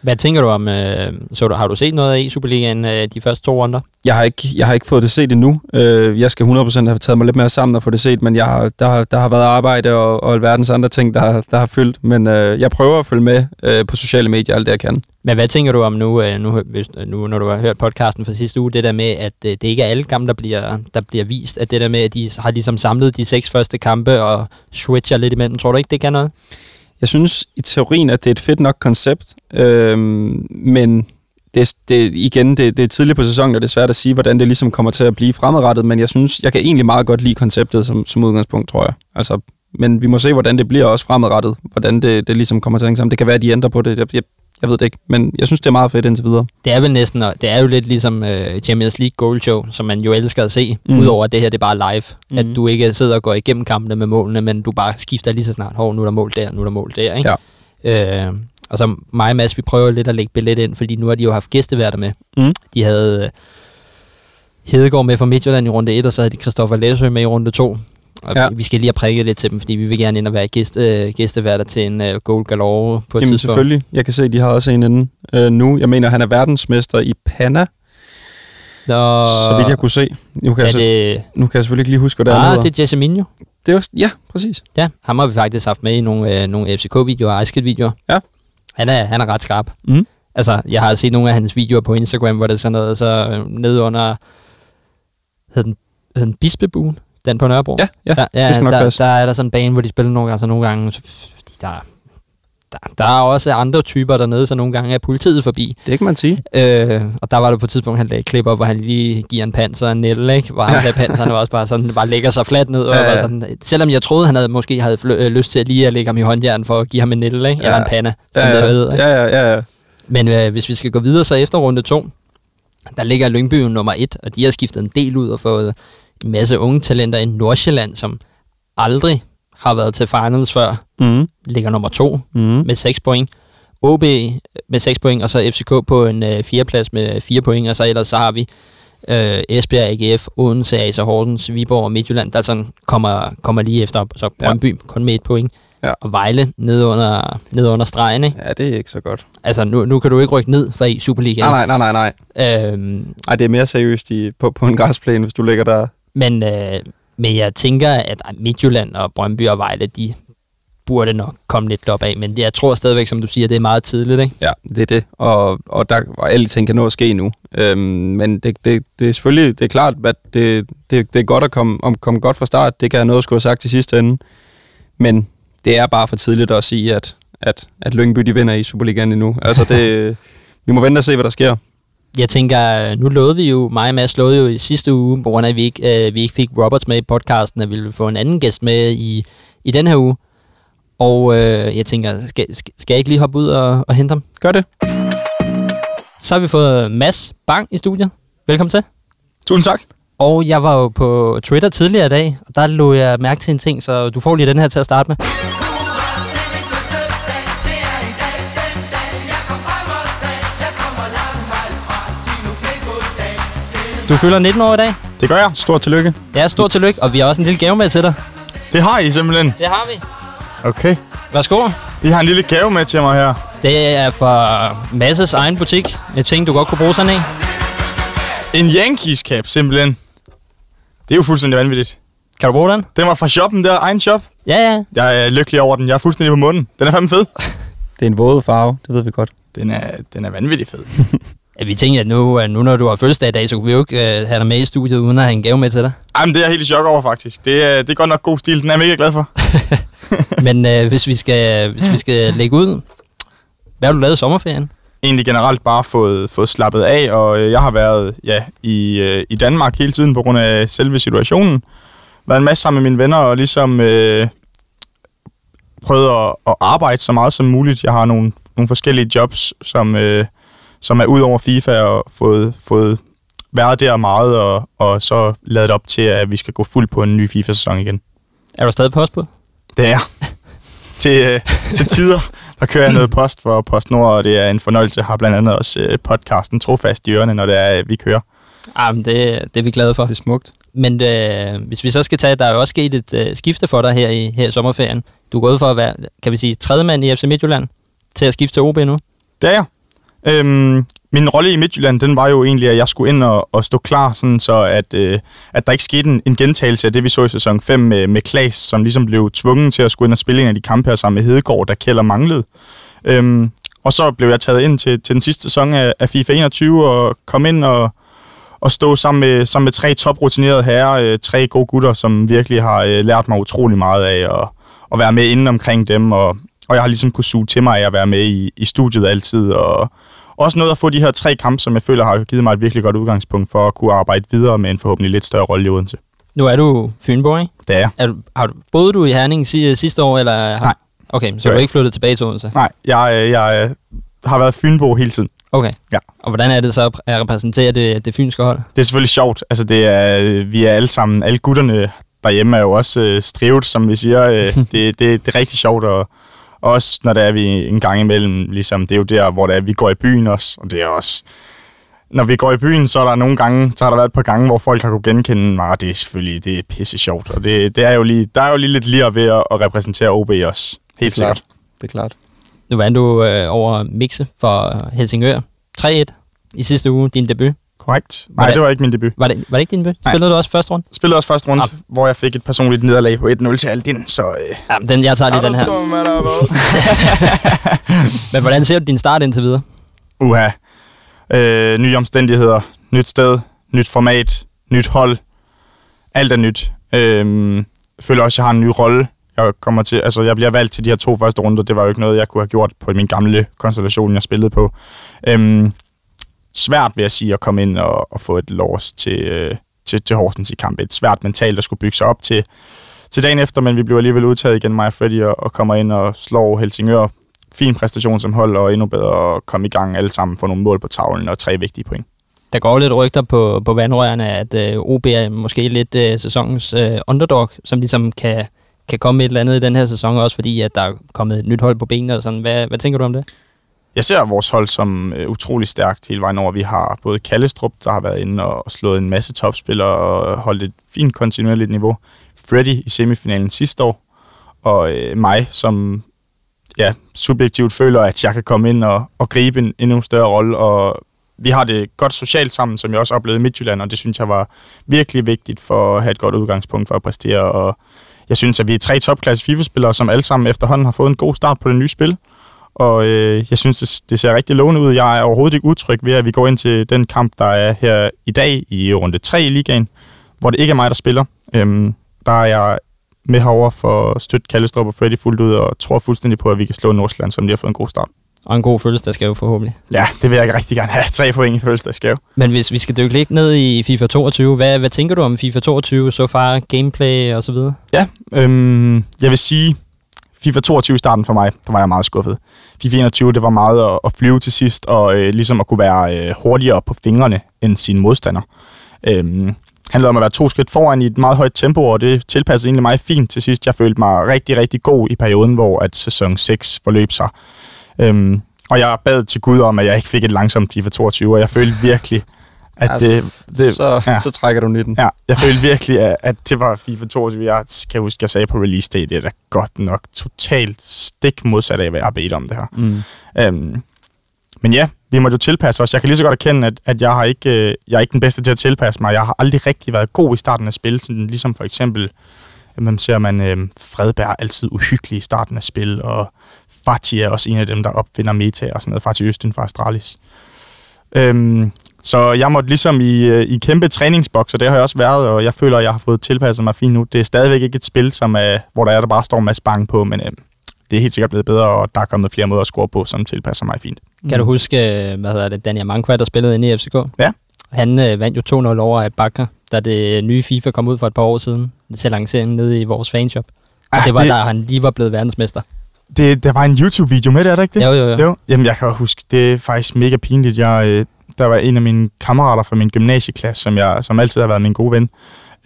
Hvad tænker du om, øh, så du, har du set noget af i Superligaen øh, de første to runder?
Jeg har ikke, jeg har ikke fået det set endnu. Øh, jeg skal 100% have taget mig lidt mere sammen og få det set, men jeg har, der, har, der har været arbejde og, og alverdens andre ting, der, der har fyldt. Men øh, jeg prøver at følge med øh, på sociale medier, alt det jeg kan.
Men hvad tænker du om nu, øh, nu, hvis, øh, nu når du har hørt podcasten fra sidste uge, det der med, at øh, det ikke er alle kampe, der bliver, der bliver vist, at det der med, at de har ligesom samlet de seks første kampe og switcher lidt imellem, tror du ikke, det kan noget?
Jeg synes i teorien, at det er et fedt nok koncept, øhm, men det, det, igen, det, det er tidligt på sæsonen, og det er svært at sige, hvordan det ligesom kommer til at blive fremadrettet, men jeg synes, jeg kan egentlig meget godt lide konceptet som, som udgangspunkt, tror jeg. Altså, men vi må se, hvordan det bliver også fremadrettet, hvordan det, det ligesom kommer til at hænge sammen. Det kan være, at de ændrer på det, jeg, jeg, jeg ved det ikke, men jeg synes, det er meget fedt indtil videre.
Det er vel næsten, det er jo lidt ligesom øh, Champions League Goal Show, som man jo elsker at se,
Mm.
udover at det her det er bare live. Mm. At du ikke sidder og går igennem kampene med målene, men du bare skifter lige så snart, hov, nu er der mål der, nu er der mål der, ikke? Ja. Øh, og så mig og Mads, vi prøver lidt at lægge billet ind, fordi nu har de jo haft gæsteværter med.
Mm.
De havde øh, Hedegaard med fra Midtjylland i runde 1, og så havde de Christoffer Læsø med i runde 2. Og
Ja.
vi skal lige have prikket lidt til dem, fordi vi vil gerne ind og være gæst, øh, gæsteværter til en øh, Goal Galore på et
Jamen
tidspunkt.
selvfølgelig. Jeg kan se, at de har også en inde øh, nu. Jeg mener, han er verdensmester i Panna,
Nå,
så vidt jeg kunne se. Nu kan,
er
jeg,
det,
nu kan jeg selvfølgelig ikke lige huske, hvad det er.
ah,
hedder.
det er Jesse Minho.
det er også, ja, præcis.
Ja, ham har vi faktisk haft med i nogle, øh, nogle FCK-videoer og videoer
Ja.
Han er, han er ret skarp.
Mm.
Altså, jeg har set nogle af hans videoer på Instagram, hvor det er sådan noget, så øh, nede under, hed den, hed den Bispebuen, den på Nørrebro?
Ja, ja,
ja, ja
det skal nok
der,
passe.
der er der sådan en bane, hvor de spiller nogle gange, så nogle gange, så- der, der, der er også andre typer dernede, så nogle gange er politiet forbi.
Det kan man sige.
Øh, og der var det på et tidspunkt, han lagde et klip op, hvor han lige giver en panser en nælle, ikke? Hvor
Ja.
der panser, han var også bare sådan, bare lægger sig fladt ned. Og
Ja,
ja,
ja.
Sådan, selvom jeg troede, han havde måske havde fl- øh, lyst til at lige at lægge ham i håndjern for at give ham en nælle, ikke? Eller
Ja.
en panna, som
ja,
det hedder. ikke?
ja, ja, ja, ja.
Men øh, hvis vi skal gå videre, så efter runde to, der ligger Lyngby nummer et, og de har skiftet en del ud og fået masse unge talenter i Nordsjælland, som aldrig har været til finals før,
Mm,
ligger nummer to
mm.
med 6 point. OB med 6 point, og så FCK på en øh, fjerdeplads med 4 point, og så ellers så har vi øh, Esbjerg, AGF, Odense, AC Horsens, Viborg og Midtjylland, der sådan kommer, kommer lige efter, så Brøndby ja. kun med et point.
Ja.
Og Vejle nede under, nede under stregen, ikke?
Ja, det er ikke så godt.
Altså, nu, nu kan du ikke rykke ned fra i Superligaen.
Nej, nej, nej, nej, nej.
Øhm,
Ej, det er mere seriøst i, på, på en græsplæne, hvis du ligger der.
Men, øh, men jeg tænker, at Midtjylland og Brøndby og Vejle, de burde nok komme lidt op af. Men jeg tror stadigvæk, som du siger, det er meget tidligt, ikke?
Ja, det er det. Og, og, der, og alle ting kan nå at ske nu. Øhm, men det, det, det er selvfølgelig det er klart, at det, det, det er godt at komme, om, komme godt fra start. Det kan jeg noget skulle have sagt til sidste ende. Men det er bare for tidligt at sige, at, at, at Lyngby de vinder i Superligaen endnu. Altså det, [laughs] vi må vente og se, hvad der sker.
Jeg tænker, nu lovede vi jo, mig og Mads lovede jo i sidste uge, på grund af, at vi ikke, øh, vi ikke fik Roberts med i podcasten, at vi ville få en anden gæst med i, i den her uge. Og øh, jeg tænker, skal, skal jeg ikke lige hoppe ud og, og hente ham?
Gør det.
Så har vi fået Mads Bang i studiet. Velkommen til.
Tusind tak.
Og jeg var jo på Twitter tidligere i dag, og der lå jeg mærke til en ting, så du får lige den her til at starte med. Du fylder 19 år i dag.
Det gør jeg.
Stort tillykke.
Ja, stort tillykke, og vi har også en lille gave med til dig.
Det har I simpelthen.
Det har vi.
Okay.
Værsgo.
I har en lille gave med til mig her.
Det er fra Masses egen butik. Jeg tænkte, du godt kunne bruge sådan en.
En Yankees cap, simpelthen. Det er jo fuldstændig vanvittigt.
Kan du bruge den?
Den var fra shoppen der, egen shop.
Ja, ja.
Jeg er lykkelig over den. Jeg er fuldstændig på munden. Den er fandme fed. [laughs]
Det er en våde farve, det ved vi godt.
Den er, den er vanvittig fed. [laughs]
ja vi tænkte, at nu, at nu når du har fødselsdag i dag, så kunne vi jo ikke uh, have dig med i studiet, uden at have en gave med til dig.
Jamen, det er jeg helt i chok over, faktisk. Det er, det er godt nok god stil. Den er jeg mega glad for. [laughs]
Men uh, hvis, vi skal, hvis vi skal lægge ud, hvad har du lavet i sommerferien?
Egentlig generelt bare fået, fået slappet af, og øh, jeg har været ja, i, øh, i Danmark hele tiden på grund af selve situationen. Været en masse sammen med mine venner og ligesom øh, prøvet at, at arbejde så meget som muligt. Jeg har nogle, nogle forskellige jobs, som, øh, som er ud over FIFA og fået, fået været der meget, og, og så lavet op til, at vi skal gå fuld på en ny FIFA-sæson igen.
Er du stadig post på?
Det er [laughs] til, øh, til tider, der kører jeg noget post for PostNord, og det er en fornøjelse. Jeg har blandt andet også øh, podcasten trofast i ørerne, når det er, øh, vi kører.
Ah, men det, det er vi glade for.
Det er smukt.
Men øh, hvis vi så skal tage, der er jo også sket et øh, skifte for dig her i, her i sommerferien. Du er gået for at være, kan vi sige, tredje mand i FC Midtjylland til at skifte til OB nu.
Det er jeg. Øhm, min rolle i Midtjylland, den var jo egentlig, at jeg skulle ind og, og stå klar, sådan så at, øh, at der ikke skete en, en gentagelse af det, vi så i sæson 5 med, med Klaas, som ligesom blev tvunget til at skulle ind og spille en af de kampe her sammen med Hedegaard, der Kjell manglede. Øhm, og så blev jeg taget ind til, til den sidste sæson af, af FIFA 21 og kom ind og, og stå sammen med, sammen med tre toprutinerede herrer, øh, tre gode gutter, som virkelig har øh, lært mig utrolig meget af at, at være med inden omkring dem, og, og jeg har ligesom kunne suge til mig af at være med i, i studiet altid, og også noget at få de her tre kampe, som jeg føler har givet mig et virkelig godt udgangspunkt for at kunne arbejde videre med en forhåbentlig lidt større rolle i Odense.
Nu er du Fynbo, ikke?
Det er jeg.
Er du, har du, boede du i Herning si- sidste år, eller? Har,
Nej.
Okay, så
Det
du er ikke flyttet tilbage til Odense?
Nej, jeg, øh, jeg øh, har været Fynbo hele tiden.
Okay.
Ja.
Og hvordan er det så at repræsentere det, det fynske hold?
Det er selvfølgelig sjovt. Altså, det er, vi er alle sammen, alle gutterne derhjemme er jo også øh, strivet, som vi siger. Øh, [laughs] det, det, det er rigtig sjovt, og også når der er vi en gang imellem, ligesom, det er jo der, hvor det er, vi går i byen også, og det er også, når vi går i byen, så er der nogle gange, så har der været et par gange, hvor folk har kunne genkende mig, og det er selvfølgelig, det er pisse sjovt, og det, det er jo lige, der er jo lige lidt lige ved at, at repræsentere OB også. Helt
Det er klart.
sikkert.
Det er klart.
Nu vandt du øh, over Mixe for Helsingør. 3-1 i sidste uge, din debut.
Korrekt. Nej,
Hvordan-
det var ikke min debut.
Var det, var det ikke din debut?
Nej.
Spillede du også første runde?
Spillede også første runde,
Ah.
hvor jeg fik et personligt nederlag på 1-0 til Aldin, så øh,
Ja, den, jeg tager lige den her. [laughs] Men hvordan ser du din start indtil videre?
uha. Øh, nye omstændigheder, nyt sted, nyt format, nyt hold. Alt er nyt. Øh, jeg føler også, at jeg har en ny rolle. Jeg, kommer til, altså, jeg bliver valgt til de her to første runder. Det var jo ikke noget, jeg kunne have gjort på min gamle konstellation, jeg spillede på. Øh, svært, vil jeg sige, at komme ind og, og få et loss til, øh, til, til Horsens i kamp. Et svært mentalt at skulle bygge sig op til, til dagen efter, men vi blev alligevel udtaget igen, mig og Freddy, og, og kommer ind og slår Helsingør. Fin præstation som hold, og endnu bedre at komme i gang alle sammen for nogle mål på tavlen og tre vigtige point.
Der går lidt rygter på, på vandrørene, at øh, OB er måske lidt øh, sæsonens øh, underdog, som ligesom kan, kan komme et eller andet i den her sæson, også fordi at der er kommet et nyt hold på benene og sådan. Hvad, hvad tænker du om det?
Jeg ser vores hold som øh, utrolig stærkt hele vejen over. Vi har både Kallestrup, der har været inde og slået en masse topspillere og holdt et fint kontinuerligt niveau. Freddy i semifinalen sidste år, og øh, mig, som ja, subjektivt føler, at jeg kan komme ind og, og gribe en endnu større rolle. Og vi har det godt socialt sammen, som jeg også oplevede i Midtjylland, og det synes jeg var virkelig vigtigt for at have et godt udgangspunkt for at præstere. Og jeg synes, at vi er tre topklasse FIFA-spillere, som alle sammen efterhånden har fået en god start på det nye spil. Og øh, jeg synes, det, det ser rigtig lovende ud. Jeg er overhovedet ikke utryg ved, at vi går ind til den kamp, der er her i dag i runde 3 i ligaen, hvor det ikke er mig, der spiller. Øhm, der er jeg med herover for at støtte Kallestrup og Freddy fuldt ud, og tror fuldstændig på, at vi kan slå Nordsjælland, som de har fået en god start.
Og en god fødselsdagsgave forhåbentlig.
Ja, det vil jeg rigtig gerne have. Tre point i fødselsdagsgave.
Men hvis vi skal dykke lidt ned i FIFA 22, hvad, hvad tænker du om FIFA 22, så far, gameplay og så videre?
Ja, øhm, jeg vil sige, FIFA 22 starten for mig, der var jeg meget skuffet. FIFA 21, det var meget at, at flyve til sidst, og øh, ligesom at kunne være øh, hurtigere på fingrene end sine modstander. Øhm, handlede om at være to skridt foran i et meget højt tempo, og det tilpassede egentlig mig fint til sidst. Jeg følte mig rigtig, rigtig god i perioden, hvor at sæson 6 forløb sig. Øhm, og jeg bad til Gud om, at jeg ikke fik et langsomt FIFA 22, og jeg følte virkelig, at
Altså,
det... det
så,
ja.
så trækker du den i den.
Ja, jeg følte virkelig, at, at det var FIFA 22. Jeg kan huske, jeg sagde på release day, det er da godt nok totalt stik modsat af, hvad jeg har bedt om det her.
Mm.
Øhm, men ja, vi må jo tilpasse os. Jeg kan lige så godt erkende, at, at jeg, har ikke, øh, jeg er ikke den bedste til at tilpasse mig. Jeg har aldrig rigtig været god i starten af spil, sådan, ligesom for eksempel, man ser man øh, Fredberg er altid uhyggelig i starten af spil, og Fati er også en af dem, der opfinder meta og sådan noget. Fati Østen fra Astralis. Øhm, så jeg måtte ligesom i, øh, i kæmpe træningsboks, og det har jeg også været, og jeg føler, at jeg har fået tilpasset mig fint nu. Det er stadigvæk ikke et spil, som er, hvor der er, der bare står en masse bange på, men øh, det er helt sikkert blevet bedre, og der er kommet flere måder at score på, som tilpasser mig fint.
Kan du huske, øh, hvad hedder det, Daniel Mankva, der spillede inde i FCK?
Ja.
Han øh, vandt jo 2-0 over af Bakker, da det nye FIFA kom ud for et par år siden til lanceringen nede i vores fanshop. Og
Ah,
det var
det-
der, han lige var blevet verdensmester.
Det, der var en YouTube-video med det, er der ikke det?
Jo, jo, jo.
jo. Jamen, jeg kan huske, det er faktisk mega pinligt. Jeg, øh, der var en af mine kammerater fra min gymnasieklasse, som, jeg, som altid har været min gode ven.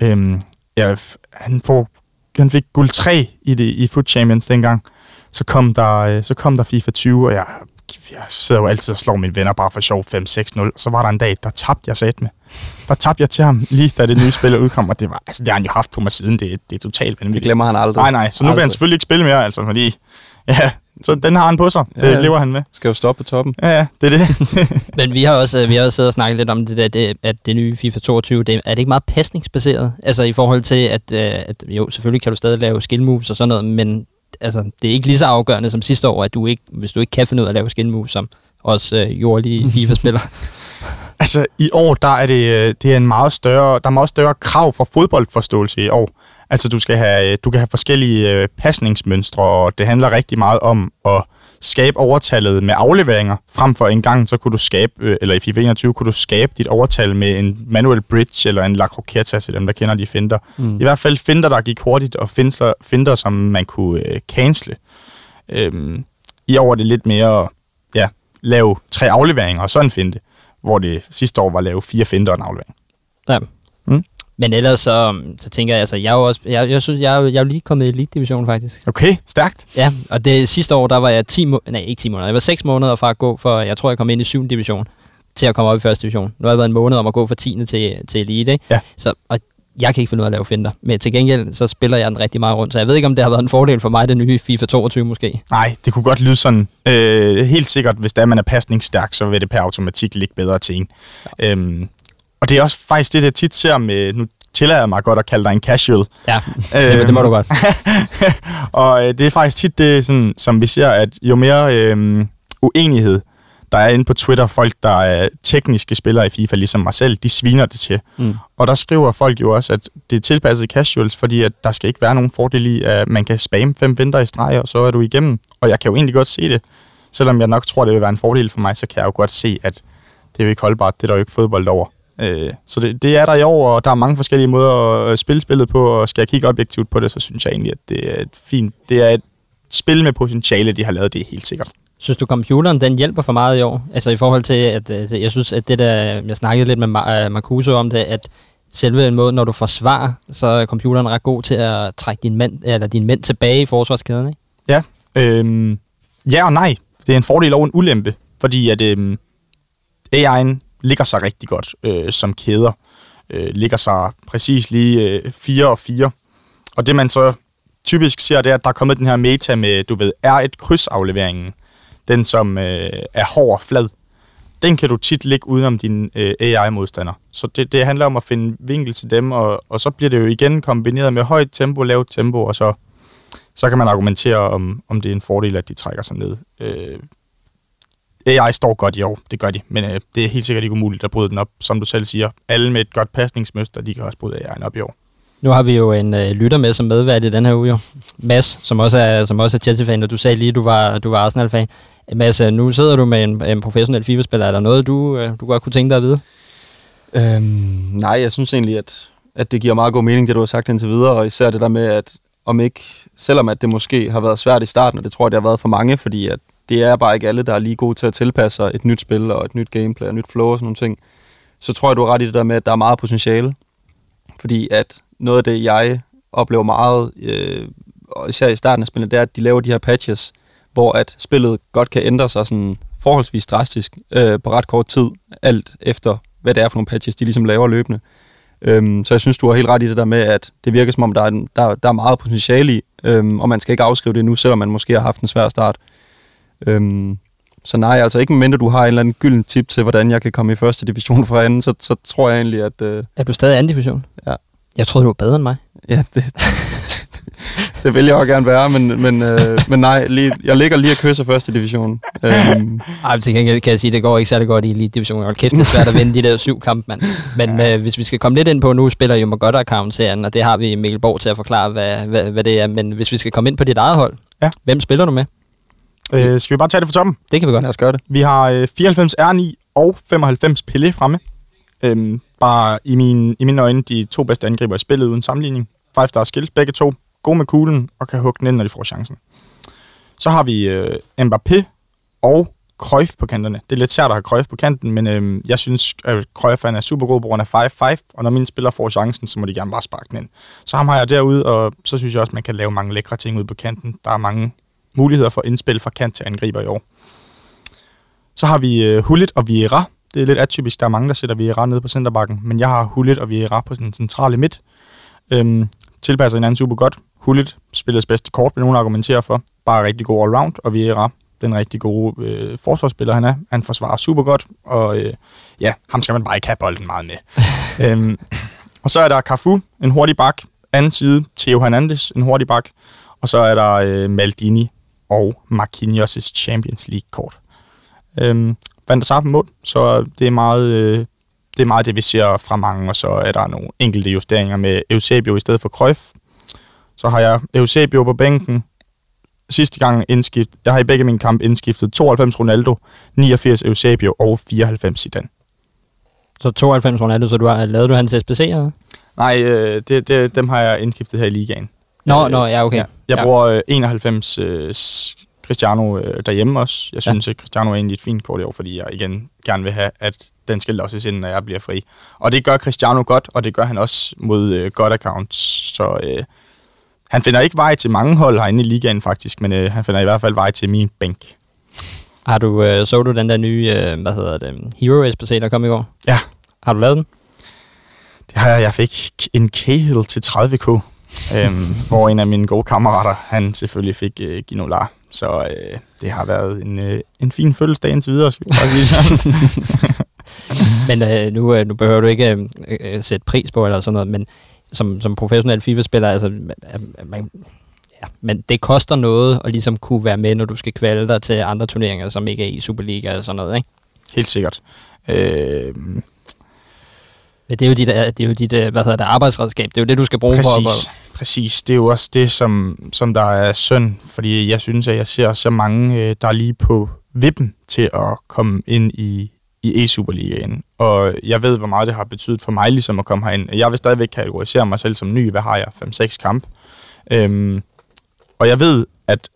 Øhm, jeg, han, får, han fik guld 3 i, det, i Foot Champions dengang. Så kom, der, øh, så kom der FIFA 20, og jeg, jeg sidder jo altid og slår mine venner bare for sjov 5-6-0. Og så var der en dag, der tabte jeg sat med. Der tabte jeg til ham, lige da det nye spil udkom, og det, var, altså, det har han jo haft på mig siden. Det, det er totalt
Det
vanvittigt.
glemmer han aldrig.
Nej, nej. Så nu vil han
Aldrig.
selvfølgelig ikke spille mere, altså, fordi... Ja, Så den har han på sig. Det
Ja,
lever han med.
Skal jo stoppe på toppen.
Ja, ja, det er det. [laughs]
Men vi har også, øh, vi har også siddet og snakket lidt om det der, det, at det nye FIFA 22, det, er det ikke meget pasningsbaseret? Altså i forhold til, at, øh, at jo, selvfølgelig kan du stadig lave skill moves og sådan noget, men altså, det er ikke lige så afgørende som sidste år, at du ikke, hvis du ikke kan finde ud af at lave skill moves, som også øh, jordlige [laughs] FIFA-spiller.
Altså, i år, der er det, øh, det er en meget større, der er meget større krav for fodboldforståelse i år. Altså, du, skal have, du kan have forskellige øh, pasningsmønstre, og det handler rigtig meget om at skabe overtallet med afleveringer, frem for en gang, så kunne du skabe, øh, eller i FIFA 21, kunne du skabe dit overtal med en manual bridge, eller en la croqueta, til dem, der kender de finder. Mm. I hvert fald finder, der gik hurtigt, og finder, finder som man kunne øh, cancele. Øhm, I år er det lidt mere, ja, lave tre afleveringer, og så en finte hvor det sidste år var lave fire finder og en aflevering.
Ja.
Mm.
Men ellers så, så tænker jeg, altså, jeg er jo også, jeg, jeg synes, jeg er, jo- jeg er jo lige kommet i Elite Division faktisk.
Okay, stærkt.
Ja, og det sidste år, der var jeg 10 må- nej, ikke 10 måneder, jeg var 6 måneder fra at gå for, jeg tror, jeg kom ind i 7. division, til at komme op i 1. division. Nu har jeg været en måned om at gå fra 10. til, til Elite, ikke?
Ja.
Så, og jeg kan ikke finde ud af at lave finder, men til gengæld, så spiller jeg den rigtig meget rundt, så jeg ved ikke, om det har været en fordel for mig, det nye FIFA 22 måske.
Nej, det kunne godt lyde sådan. Øh, helt sikkert, hvis der er, man er pasningsstærk, så vil det per automatik ligge bedre til en. Ja. Øhm, og det er også faktisk det, jeg tit ser med, nu tillader jeg mig godt at kalde dig en casual.
Ja, det, det må du godt. [laughs]
og øh, det er faktisk tit det, sådan, som vi ser, at jo mere øh, uenighed, der er inde på Twitter, folk, der er tekniske spillere i FIFA, ligesom mig selv, de sviner det til.
Mm.
Og der skriver folk jo også, at det er tilpasset casuals, fordi at der skal ikke være nogen fordel i, at man kan spamme fem vinter i streg, og så er du igennem. Og jeg kan jo egentlig godt se det. Selvom jeg nok tror, det vil være en fordel for mig, så kan jeg jo godt se, at det er jo ikke holdbart. Det er der jo ikke fodbold over. Øh, så det, det er der i år, og der er mange forskellige måder at spille spillet på, og skal jeg kigge objektivt på det, så synes jeg egentlig, at det er et fint, det er et spil med potentiale, de har lavet, det er helt sikkert.
Synes du, computeren den hjælper for meget i år? Altså i forhold til, at øh, jeg synes, at det der, jeg snakkede lidt med øh, Marcuso om det, at selve den måde, når du forsvarer, så er computeren ret god til at trække din mænd, eller din mænd tilbage i forsvarskæden, ikke?
Ja, øhm, ja og nej. Det er en fordel og en ulempe, fordi at øhm, AI'en ligger sig rigtig godt øh, som kæder. Øh, ligger sig præcis lige øh, 4 og 4. Og det man så typisk ser, det er, at der er kommet den her meta med, du ved, R1 krydsafleveringen. Den som øh, er hård og flad. Den kan du tit ligge udenom din øh, AI-modstander. Så det, det handler om at finde vinkel til dem, og, og så bliver det jo igen kombineret med højt tempo, lavt tempo, og så så kan man argumentere om, om det er en fordel, at de trækker sig ned. Øh, AI står godt i år, det gør de, men øh, det er helt sikkert ikke umuligt at bryde den op. Som du selv siger, alle med et godt pasningsmønster, de kan også bryde AI'en op i år.
Nu har vi jo en øh, lytter med som medvært i den her uge, jo. Mads, som også er, som også er Chelsea-fan, og du sagde lige, at du var, du var Arsenal-fan. Mads, øh, nu sidder du med en, en professionel FIFA-spiller. Er der noget, du, øh, du godt kunne tænke dig at vide?
Øhm, nej, jeg synes egentlig, at, at det giver meget god mening, det du har sagt indtil videre, og især det der med, at om ikke, selvom at det måske har været svært i starten, og det tror jeg, det har været for mange, fordi at det er bare ikke alle, der er lige gode til at tilpasse sig et nyt spil og et nyt gameplay og et nyt flow og sådan nogle ting, så tror jeg, du har ret i det der med, at der er meget potentiale. Fordi at noget af det, jeg oplever meget, øh, og især i starten af spillet, det er, at de laver de her patches, hvor at spillet godt kan ændre sig sådan forholdsvis drastisk øh, på ret kort tid, alt efter, hvad det er for nogle patches, de ligesom laver løbende. Øhm, så jeg synes, du har helt ret i det der med, at det virker som om, der er, en- der, der er meget potentiale i, øhm, og man skal ikke afskrive det nu, selvom man måske har haft en svær start. Øhm, så nej, altså ikke medmindre du har en eller anden gylden tip til, hvordan jeg kan komme i første division fra anden, så, så tror jeg egentlig, at øh,
Er du stadig anden division?
Ja.
Jeg troede, du var bedre end mig.
ja, det, [laughs] det vil jeg også gerne være, men, men, øh, men nej, lige, jeg ligger lige og kysser første division. Øhm,
Ej, men til gengæld kan jeg sige, at det går ikke særlig godt i Elite Division. Hold kæft, det er svært at vinde de der syv kampe, mand. Men øh, hvis vi skal komme lidt ind på, nu spiller jo godt account serien og det har vi Mikkel Borg til at forklare, hvad, hvad, hvad det er. Men hvis vi skal komme ind på dit eget hold,
Ja.
hvem spiller du med?
Øh, skal vi bare tage det fra toppen?
Det kan vi godt.
lad os gøre det.
Vi har øh, 94 R9 og 95 Pelé fremme. Øhm, bare i, min, i mine øjne de to bedste angriber i spillet uden sammenligning. 5 star skills, begge to. Gode med kuglen og kan hugge den ind, når de får chancen. Så har vi øh, Mbappé og Cruyff på kanterne. Det er lidt svært at have Cruyff på kanten, men øh, jeg synes, at Cruyff han er super god på grund af 5-5, og når mine spillere får chancen, så må de gerne bare sparke den ind. Så ham har jeg derude, og så synes jeg også, man kan lave mange lækre ting ud på kanten. Der er mange muligheder for indspil fra kant til angriber i år. Så har vi øh, Hullet og Vieira. Det er lidt atypisk. Der er mange, der sætter Vieira nede på centerbakken, men jeg har Hullet og Vieira på sådan en centrale midt. Øhm, tilpasser hinanden super godt. Hullet spillets bedste kort, vil nogen argumentere for. bare rigtig god allround, og Vieira, den rigtig gode øh, forsvarsspiller han er. Han forsvarer super godt, og øh, ja, ham skal man bare ikke have bolden meget med. [laughs] øhm, og så er der Cafu, en hurtig bak. Anden side, Theo Hernandez, en hurtig bak. Og så er der øh, Maldini og Marquinhos' Champions League-kort. Øhm, Van der Sar på mål, så det er meget... Øh, det er meget det, vi ser fra mange, og så er der nogle enkelte justeringer med Eusebio i stedet for Cruyff. Så har jeg Eusebio på bænken. Sidste gang indskift, jeg har i begge mine kampe indskiftet 92 Ronaldo, 89 Eusebio og 94 Zidane.
Så 92 Ronaldo, så du har, lavede du hans SBC, eller?
Nej, øh, det, det, dem har jeg indskiftet her i ligaen.
Nå,
Øh,
nå, ja, okay.
Ja. Jeg
Ja.
bruger øh, 91 øh, Cristiano øh, derhjemme også. Jeg synes, at Cristiano er egentlig et fint kort i år, fordi jeg igen gerne vil have, at den skal losses ind, når jeg bliver fri. Og det gør Cristiano godt, og det gør han også mod øh, godt accounts. Så øh, han finder ikke vej til mange hold herinde i ligaen faktisk, men øh, han finder i hvert fald vej til min bænk.
Har du, øh, så du den der nye, øh, hvad hedder det, Hero SBC, der kom i går?
Ja.
Har du lavet den?
Det har jeg, jeg fik en Cahill til 30k, øhm, hvor en af mine gode kammerater, han selvfølgelig fik øh, Ginola. Så øh, det har været en, øh, en fin fødselsdag indtil videre, skal jeg sige sådan. [laughs]
Men øh, nu, øh, nu behøver du ikke øh, øh, sætte pris på eller sådan noget, men som, som professionel FIFA-spiller, altså, man, ja, men det koster noget at ligesom kunne være med, når du skal kvalde dig til andre turneringer, som ikke er i Superliga eller sådan noget, ikke?
Helt sikkert. Øh,
Men det er jo dit, øh, det er jo dit øh, hvad hedder det, arbejdsredskab. Det er jo det, du skal bruge for.
præcis, præcis. Det er jo også det, som, som der er synd, fordi jeg synes, at jeg ser så mange, øh, der er lige på vippen til at komme ind i, i E-Superligaen. Og jeg ved, hvor meget det har betydet for mig ligesom at komme herind. Jeg vil stadigvæk kategorisere mig selv som ny. Hvad har jeg? 5-6 kamp. Øhm, og jeg ved, at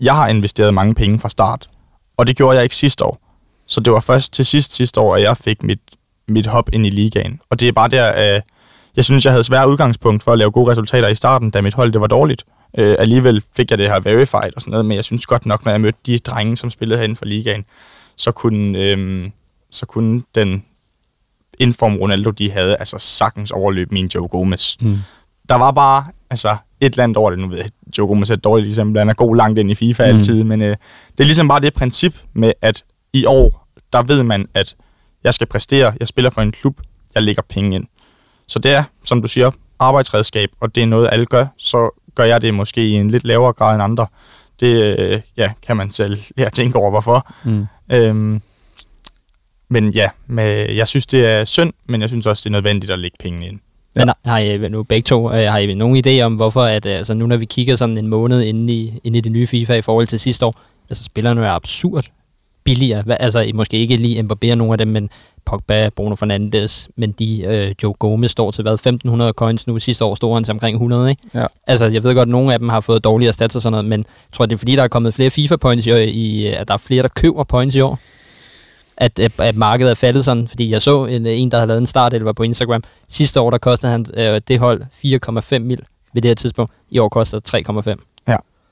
jeg har investeret mange penge fra start. Og det gjorde jeg ikke sidste år. Så det var først til sidst sidste år, at jeg fik mit, mit hop ind i ligaen. Og det er bare der, at jeg synes, jeg havde svært udgangspunkt for at lave gode resultater i starten, da mit hold det var dårligt. Øh, alligevel fik jeg det her verified og sådan noget, men jeg synes godt nok, når jeg mødte de drenge, som spillede herinde for ligaen, så kunne, øh, så kunne den inform Ronaldo, de havde, altså sagtens overløbe min Joe Gomez.
Mm.
Der var bare altså, et eller andet over det. Nu ved jeg, Joe Gomez er et dårligt eksempel. Han er god langt ind i FIFA
mm.
altid, men øh, det er ligesom bare det princip med, at i år, der ved man, at jeg skal præstere, jeg spiller for en klub, jeg lægger penge ind. Så det er, som du siger, arbejdsredskab, og det er noget, alle gør, så gør jeg det måske i en lidt lavere grad end andre. Det øh, ja, kan man selv [laughs] ja, tænke over, hvorfor.
Mm.
Øhm, men ja, med, jeg synes, det er synd, men jeg synes også, det er nødvendigt at lægge penge ind.
Men har- har I nu begge to, øh, har I nogen idé om, hvorfor, at, øh, altså nu når vi kigger sådan en måned inde i, inde i det nye FIFA i forhold til sidste år, altså spillerne er absurd billigere. Altså måske ikke lige Mbappé og nogle af dem, men Pogba, Bruno Fernandes, men de, øh, Joe Gomez står til hvad, 1500 coins nu. Sidste år stod han til omkring 100, ikke?
Ja.
Altså jeg ved godt, at nogle af dem har fået dårligere stats og sådan noget, men jeg tror, det er fordi, der er kommet flere FIFA-points i, år, i at der er flere, der køber points i år at, at, at markedet er faldet sådan, fordi jeg så en, en der havde lavet en start, eller var på Instagram. Sidste år, der kostede han øh, det hold 4,5 mil ved det her tidspunkt. I år koster det 3,5.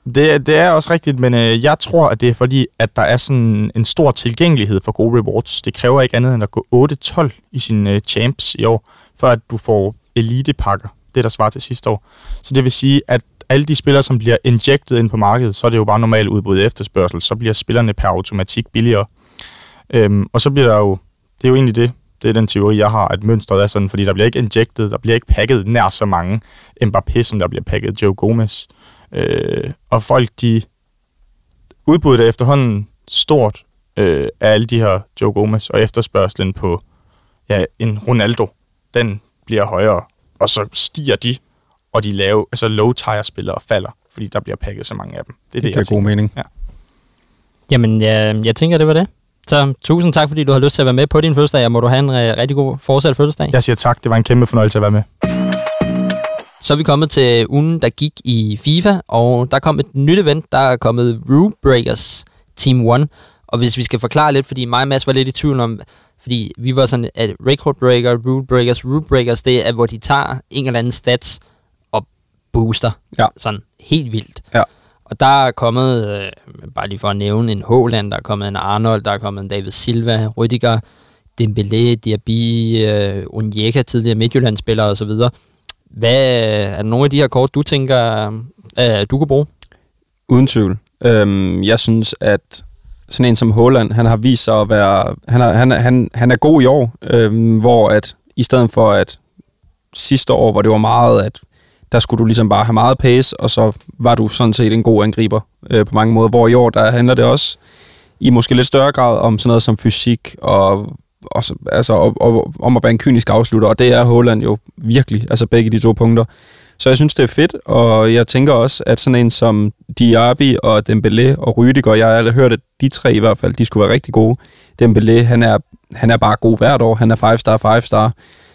Det, det er også rigtigt, men øh, jeg tror, at det er fordi, at der er sådan en stor tilgængelighed for gode rewards. Det kræver ikke andet end at gå 8-12 i sine øh, champs i år, før at du får elitepakker. Det, der svarer til sidste år. Så det vil sige, at alle de spillere, som bliver injected ind på markedet, så er det jo bare normalt udbud efterspørgsel, så bliver spillerne per automatik billigere. Øhm, og så bliver der jo, det er jo egentlig det, det er den teori, jeg har, at mønstret er sådan, fordi der bliver ikke injected, der bliver ikke pakket nær så mange Mbappé, som der bliver pakket Joe Gomez. Øh, og folk, de udbuddet er efterhånden stort øh, af alle de her Joe Gomez, og efterspørgselen på ja, en Ronaldo, den bliver højere, og så stiger de, og de lave, altså low tire spillere falder, fordi der bliver pakket så mange af dem. Det er det,
Det
jeg
giver god mening.
Jamen, jeg, jeg tænker, det var det. Så tusind tak, fordi du har lyst til at være med på din fødselsdag, og må du have en øh, rigtig god fortsat fødselsdag.
Jeg siger tak, det var en kæmpe fornøjelse at være med.
Så er vi kommet til ugen, der gik i FIFA, og der kom et nyt event, der er kommet Rule Breakers Team 1. Og hvis vi skal forklare lidt, fordi mig og Mads var lidt i tvivl om, fordi vi var sådan, at Record Breaker, Rule Breakers, Rule Breakers, det er, hvor de tager en eller anden stats og booster.
Ja.
Sådan helt vildt.
Ja.
Og der er kommet, øh, bare lige for at nævne, en Haaland, der er kommet en Arnold, der er kommet en David Silva, Rüdiger, Dembélé, Diaby, øh, Onyeka, tidligere Midtjylland-spiller osv. Hvad er nogle af de her kort, du tænker, øh, du kunne bruge?
Uden tvivl. Øhm, jeg synes, at sådan en som Holland, han har vist sig at være... Han er, han, han, han er god i år, øhm, hvor at i stedet for at sidste år, hvor det var meget, at der skulle du ligesom bare have meget pace, og så var du sådan set en god angriber øh, på mange måder. Hvor i år, der handler det også i måske lidt større grad om sådan noget som fysik og, og så- altså, og, og, om at være en kynisk afslutter, og det er Holland jo virkelig, altså begge de to punkter. Så jeg synes, det er fedt, og jeg tænker også, at sådan en som Diaby og Dembélé og Rüdiger, jeg har aldrig hørt, at de tre i hvert fald, de skulle være rigtig gode. Dembélé, han er, han er bare god hvert år. Han er 5-star, 5-star.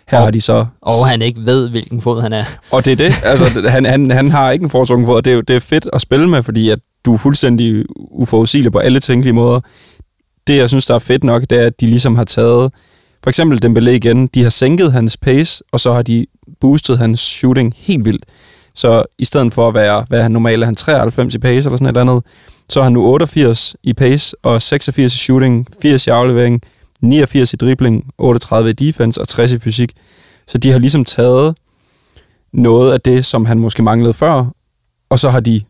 Her
Og-
har de så...
Og han ikke ved, hvilken fod han er. [laughs]
Og det er det. Altså, han, han, han har ikke en foretrukket fod, og det er, det er fedt at spille med, fordi at du er fuldstændig uforudsigelig på alle tænkelige måder. Det, jeg synes, der er fedt nok, det er, at de ligesom har taget... For eksempel Dembélé igen, de har sænket hans pace, og så har de boostet hans shooting helt vildt. Så i stedet for at være, hvad han normalt, er han 93 i pace eller sådan et eller andet, så er han nu 88 i pace og 86 i shooting, 80 i aflevering, 89 i dribling, 38 i defense og 60 i fysik. Så de har ligesom taget noget af det, som han måske manglede før, og så har de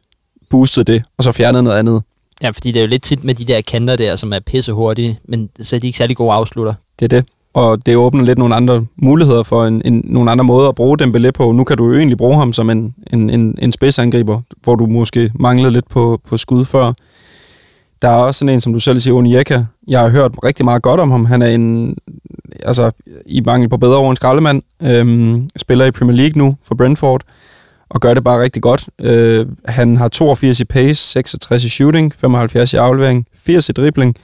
boostet det, og så fjernet noget andet.
Ja, fordi det er jo lidt tit med de der kanter der, som er pisse hurtige, men så er de ikke særlig gode afslutter.
Det er det. Og det åbner lidt nogle andre muligheder for en, en, nogle andre måder at bruge Dembélé på. Nu kan du jo egentlig bruge ham som en, en, en, en spidsangriber, hvor du måske manglede lidt på, på skud før. Der er også sådan en, som du selv siger, Onyeka. Jeg har hørt rigtig meget godt om ham. Han er en, altså i mangel på bedre ord, en skraldemand. Øhm, spiller i Premier League nu for Brentford, og gør det bare rigtig godt. Øh, han har 82 i pace, 66 i shooting, 75 i aflevering, 80 i dribling,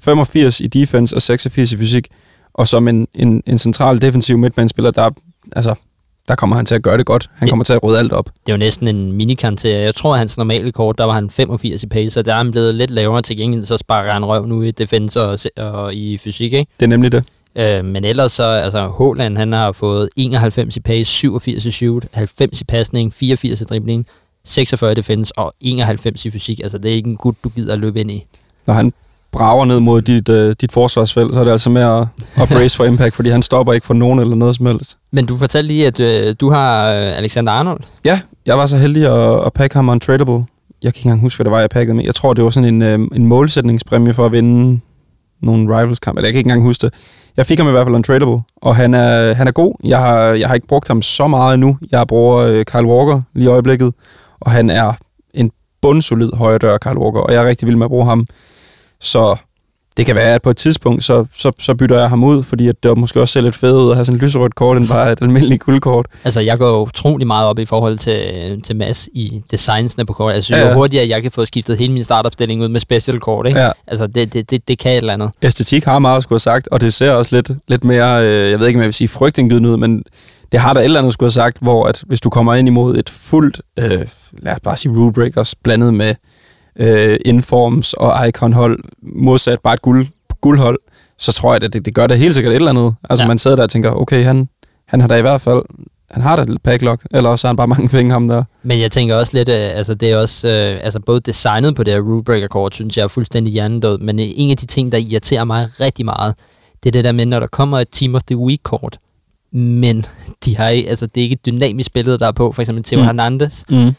85 i defense og 86 i fysik. Og som en, en, en central defensiv midtbanespiller, der, altså, der kommer han til at gøre det godt. Han
Det-
kommer til at rydde alt op.
Det er jo næsten en minikanter. Jeg tror, at hans normale kort, der var han 85 i pace, og der er han blevet lidt lavere til gengæld, så sparker han røv nu i defense og, og i fysik, ikke?
Det er nemlig det.
Øh, men ellers så, altså Håland, han har fået 91 i pace, 87 i shoot, 90 i pasning, 84 i dribling, 46 i defense og 91 i fysik. Altså det er ikke en gut, du gider at løbe ind i.
Når han brager ned mod dit, øh, dit forsvarsfelt, så er det altså med at, at [laughs] brace for impact, fordi han stopper ikke for nogen eller noget som helst.
Men du fortalte lige, at øh, du har øh, Alexander Arnold.
Ja, jeg var så heldig at, at pakke ham untradable. Jeg kan ikke engang huske, hvad det var, jeg pakkede med. Jeg tror, det var sådan en, øh, en målsætningspræmie for at vinde nogle rivals-kamp. Eller jeg kan ikke engang huske det. Jeg fik ham i hvert fald untradeable, og han er, han er god. Jeg har, jeg har ikke brugt ham så meget endnu. Jeg bruger øh, Kyle Walker lige i øjeblikket, og han er en bundsolid højre dør, Kyle Walker, og jeg er rigtig vild med at bruge ham. Så det kan være, at på et tidspunkt, så, så, så bytter jeg ham ud, fordi at det var måske også ser lidt fedt ud at have sådan et lyserødt kort, end bare et almindeligt guldkort.
Altså, jeg går utrolig meget op i forhold til, til Mads i designsene på kort. Altså,
Ja, ja.
hurtigere jeg kan få skiftet hele min startopstilling ud med special kort, ikke?
Ja.
Altså, det, det, det, det kan et eller andet.
æstetik har meget skulle have sagt, og det ser også lidt, lidt mere, øh, jeg ved ikke, om jeg vil sige frygtindgydende ud, men det har der et eller andet skulle have sagt, hvor at hvis du kommer ind imod et fuldt, øh, lad os bare sige rule breakers, blandet med øh, informs og icon-hold, modsat bare et guld, guldhold, så tror jeg, at det, det gør det helt sikkert et eller andet. Altså
Ja.
man sidder der og tænker, okay, han, han har da i hvert fald, han har da et packlock, eller også har han bare mange penge ham der.
Men jeg tænker også lidt, øh, altså det er også, øh, altså både designet på det her rulebreaker-kort, synes jeg er fuldstændig hjernedød, men øh, en af de ting, der irriterer mig rigtig meget, det er det der med, når der kommer et Team of the Week-kort, men [laughs] de har ikke, altså det er ikke et dynamisk billede, der er på, for eksempel Theo. Mm. Hernandez.
Mm.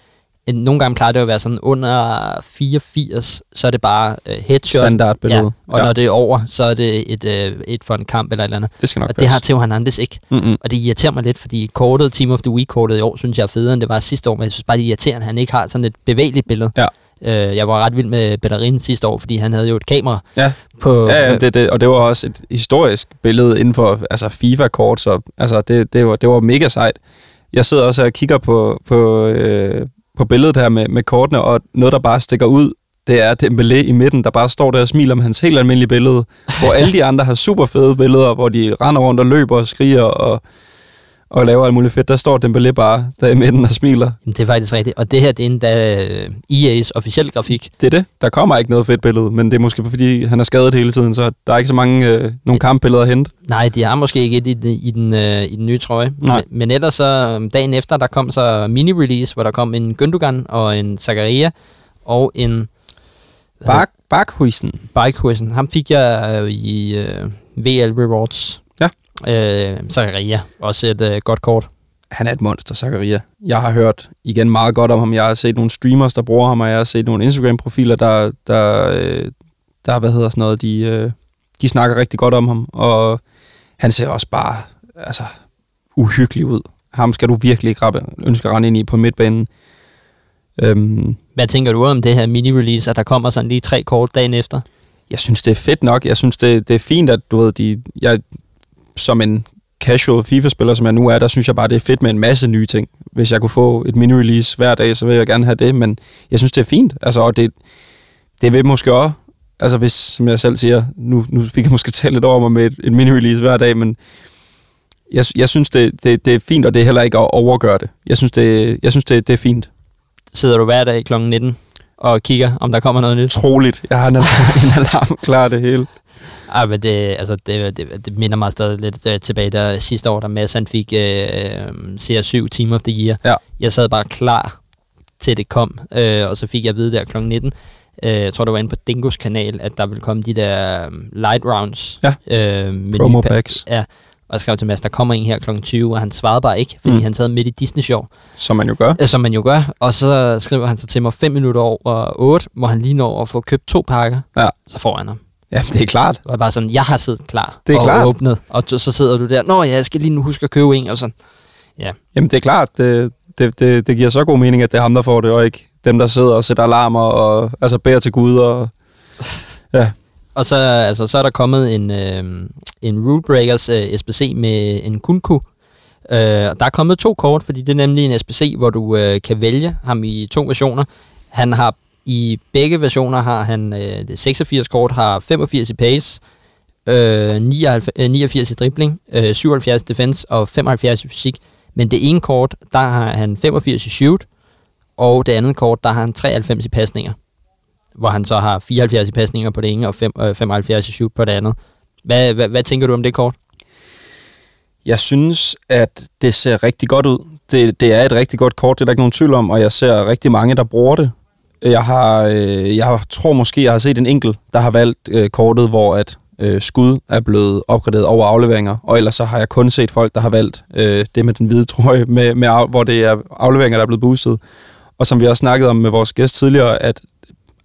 Nogle gange plejer det at være sådan under 84, så er det bare øh, headshot.
Standardbillede.
Ja, og ja. når det er over, så er det et, øh, et for en kamp eller et eller andet.
det skal nok
Og det har Theo Hernandez ikke.
Mm-mm.
Og det irriterer mig lidt, fordi kortet, Team of the Week-kortet i år, synes jeg er federe, end det var sidste år, men jeg synes bare, det er irriterende, at han ikke har sådan et bevægeligt billede.
Ja.
Øh, jeg var ret vild med Bellerin sidste år, fordi han havde jo et kamera
Ja.
på...
Ja, ja det, det, og det var også et historisk billede inden for altså FIFA-kort, så altså, det, det, var, det var mega sejt. Jeg sidder også og kigger på, på, øh, på billedet her med, med kortene, og noget, der bare stikker ud, det er Dembélé i midten, der bare står der og smiler med hans helt almindelige billede, hvor [laughs] alle de andre har super fede billeder, hvor de render rundt og løber og skriger og, og laver alt muligt fedt. Der står Dembélé bare der i midten og smiler.
Det er faktisk rigtigt. Og det her, det er endda øh, EA's officielle grafik.
Det er det. Der kommer ikke noget fedt billede, men det er måske fordi, han er skadet hele tiden, så der er ikke så mange øh, nogle kampbilleder at hente.
Nej, de har måske ikke et i, den- i, den, øh, i den nye trøje.
Nej.
Men, men ellers så øh, dagen efter, der kom så mini-release, hvor der kom en Gündogan og en Zakaria og en
Bak, Bakhuisen.
Bikehuisen. Ham fik jeg øh, i øh, VL Rewards. Øh, Zakaria, også et øh, godt kort.
han er et monster, Zakaria. Jeg har hørt igen meget godt om ham. Jeg har set nogle streamers, der bruger ham, og jeg har set nogle Instagram-profiler, der, der, øh, der, hvad hedder sådan noget, de, øh, de snakker rigtig godt om ham, og han ser også bare, altså, uhyggelig ud. Ham skal du virkelig ikke rappe, ønske at rende ind i på midtbanen. Øhm,
Hvad tænker du om det her mini-release, at der kommer sådan lige tre kort dagen efter?
jeg synes, det er fedt nok. Jeg synes, det, det er fint, at du ved, de, jeg, som en casual FIFA-spiller, som jeg nu er, der synes jeg bare, det er fedt med en masse nye ting. Hvis jeg kunne få et mini-release hver dag, så vil jeg gerne have det, men jeg synes, det er fint. Altså, og det, det vil måske også, altså hvis, som jeg selv siger, nu, nu fik jeg måske [laughs] tale lidt over mig med et, et mini-release hver dag, men jeg, jeg synes, det, det, det er fint, og det er heller ikke at overgøre det. Jeg synes, det, jeg synes, det, det er fint.
Sidder du hver dag kl. 19 og kigger, om der kommer noget nyt?
Troligt. Jeg har en, [laughs] en alarm klar det hele.
Ej, men det, altså, det, det, det minder mig stadig lidt øh, tilbage, der sidste år, da Mads han fik øh, CR7 Team of the Year.
Ja.
Jeg sad bare klar til det kom, øh, og så fik jeg at vide der kl. 19, øh, jeg tror det var inde på Dingos kanal, at der ville komme de der um, light rounds.
Ja.
Øh, med
Promo
nye
packs,
Ja, og skrev til Mads, der kommer en her kl. 20, og han svarede bare ikke, fordi
Mm.
han sad midt i Disney-show,
som man jo gør.
øh, som man jo gør. Og så skriver han så til mig 5 minutter over 8, hvor han lige når at få købt to pakker.
Ja.
Så får han ham.
Ja, det er klart.
Det var bare sådan, jeg har siddet klar
Det er
og
klart.
åbnet, og så sidder du der, nå ja, jeg skal lige nu huske at købe en, og sådan.
Jamen, det er klart. Det, det, det, det giver så god mening, at det er ham, der får det, og ikke dem, der sidder og sætter alarmer og altså beder til Gud. Og, [laughs] ja,
og så, altså, så er der kommet en, øh, en Rule Breakers øh, SBC med en kunku. Øh, og der er kommet to kort, fordi det er nemlig en SBC, hvor du øh, kan vælge ham i to versioner. Han har i begge versioner har han øh, det 86 kort, har 85 i pace, øh, 99, øh, 89 i dribling, øh, 77 i defense og 75 i fysik. Men det ene kort, der har han 85 i shoot, og det andet kort, der har han 93 i pasninger. Hvor han så har 74 i pasninger på det ene, og øh, 75 i shoot på det andet. Hvad, hvad, hvad tænker du om det kort?
jeg synes, at det ser rigtig godt ud. Det, det er et rigtig godt kort, det er der ikke nogen tvivl om, og jeg ser rigtig mange, der bruger det. Jeg har, øh, jeg tror måske, jeg har set en enkelt, der har valgt øh, kortet, hvor at øh, skud er blevet opgraderet over afleveringer, og ellers så har jeg kun set folk, der har valgt øh, det med den hvide trøje, med, med, af- hvor det er afleveringer, der er blevet boostet. Og som vi også snakkede om med vores gæst tidligere, at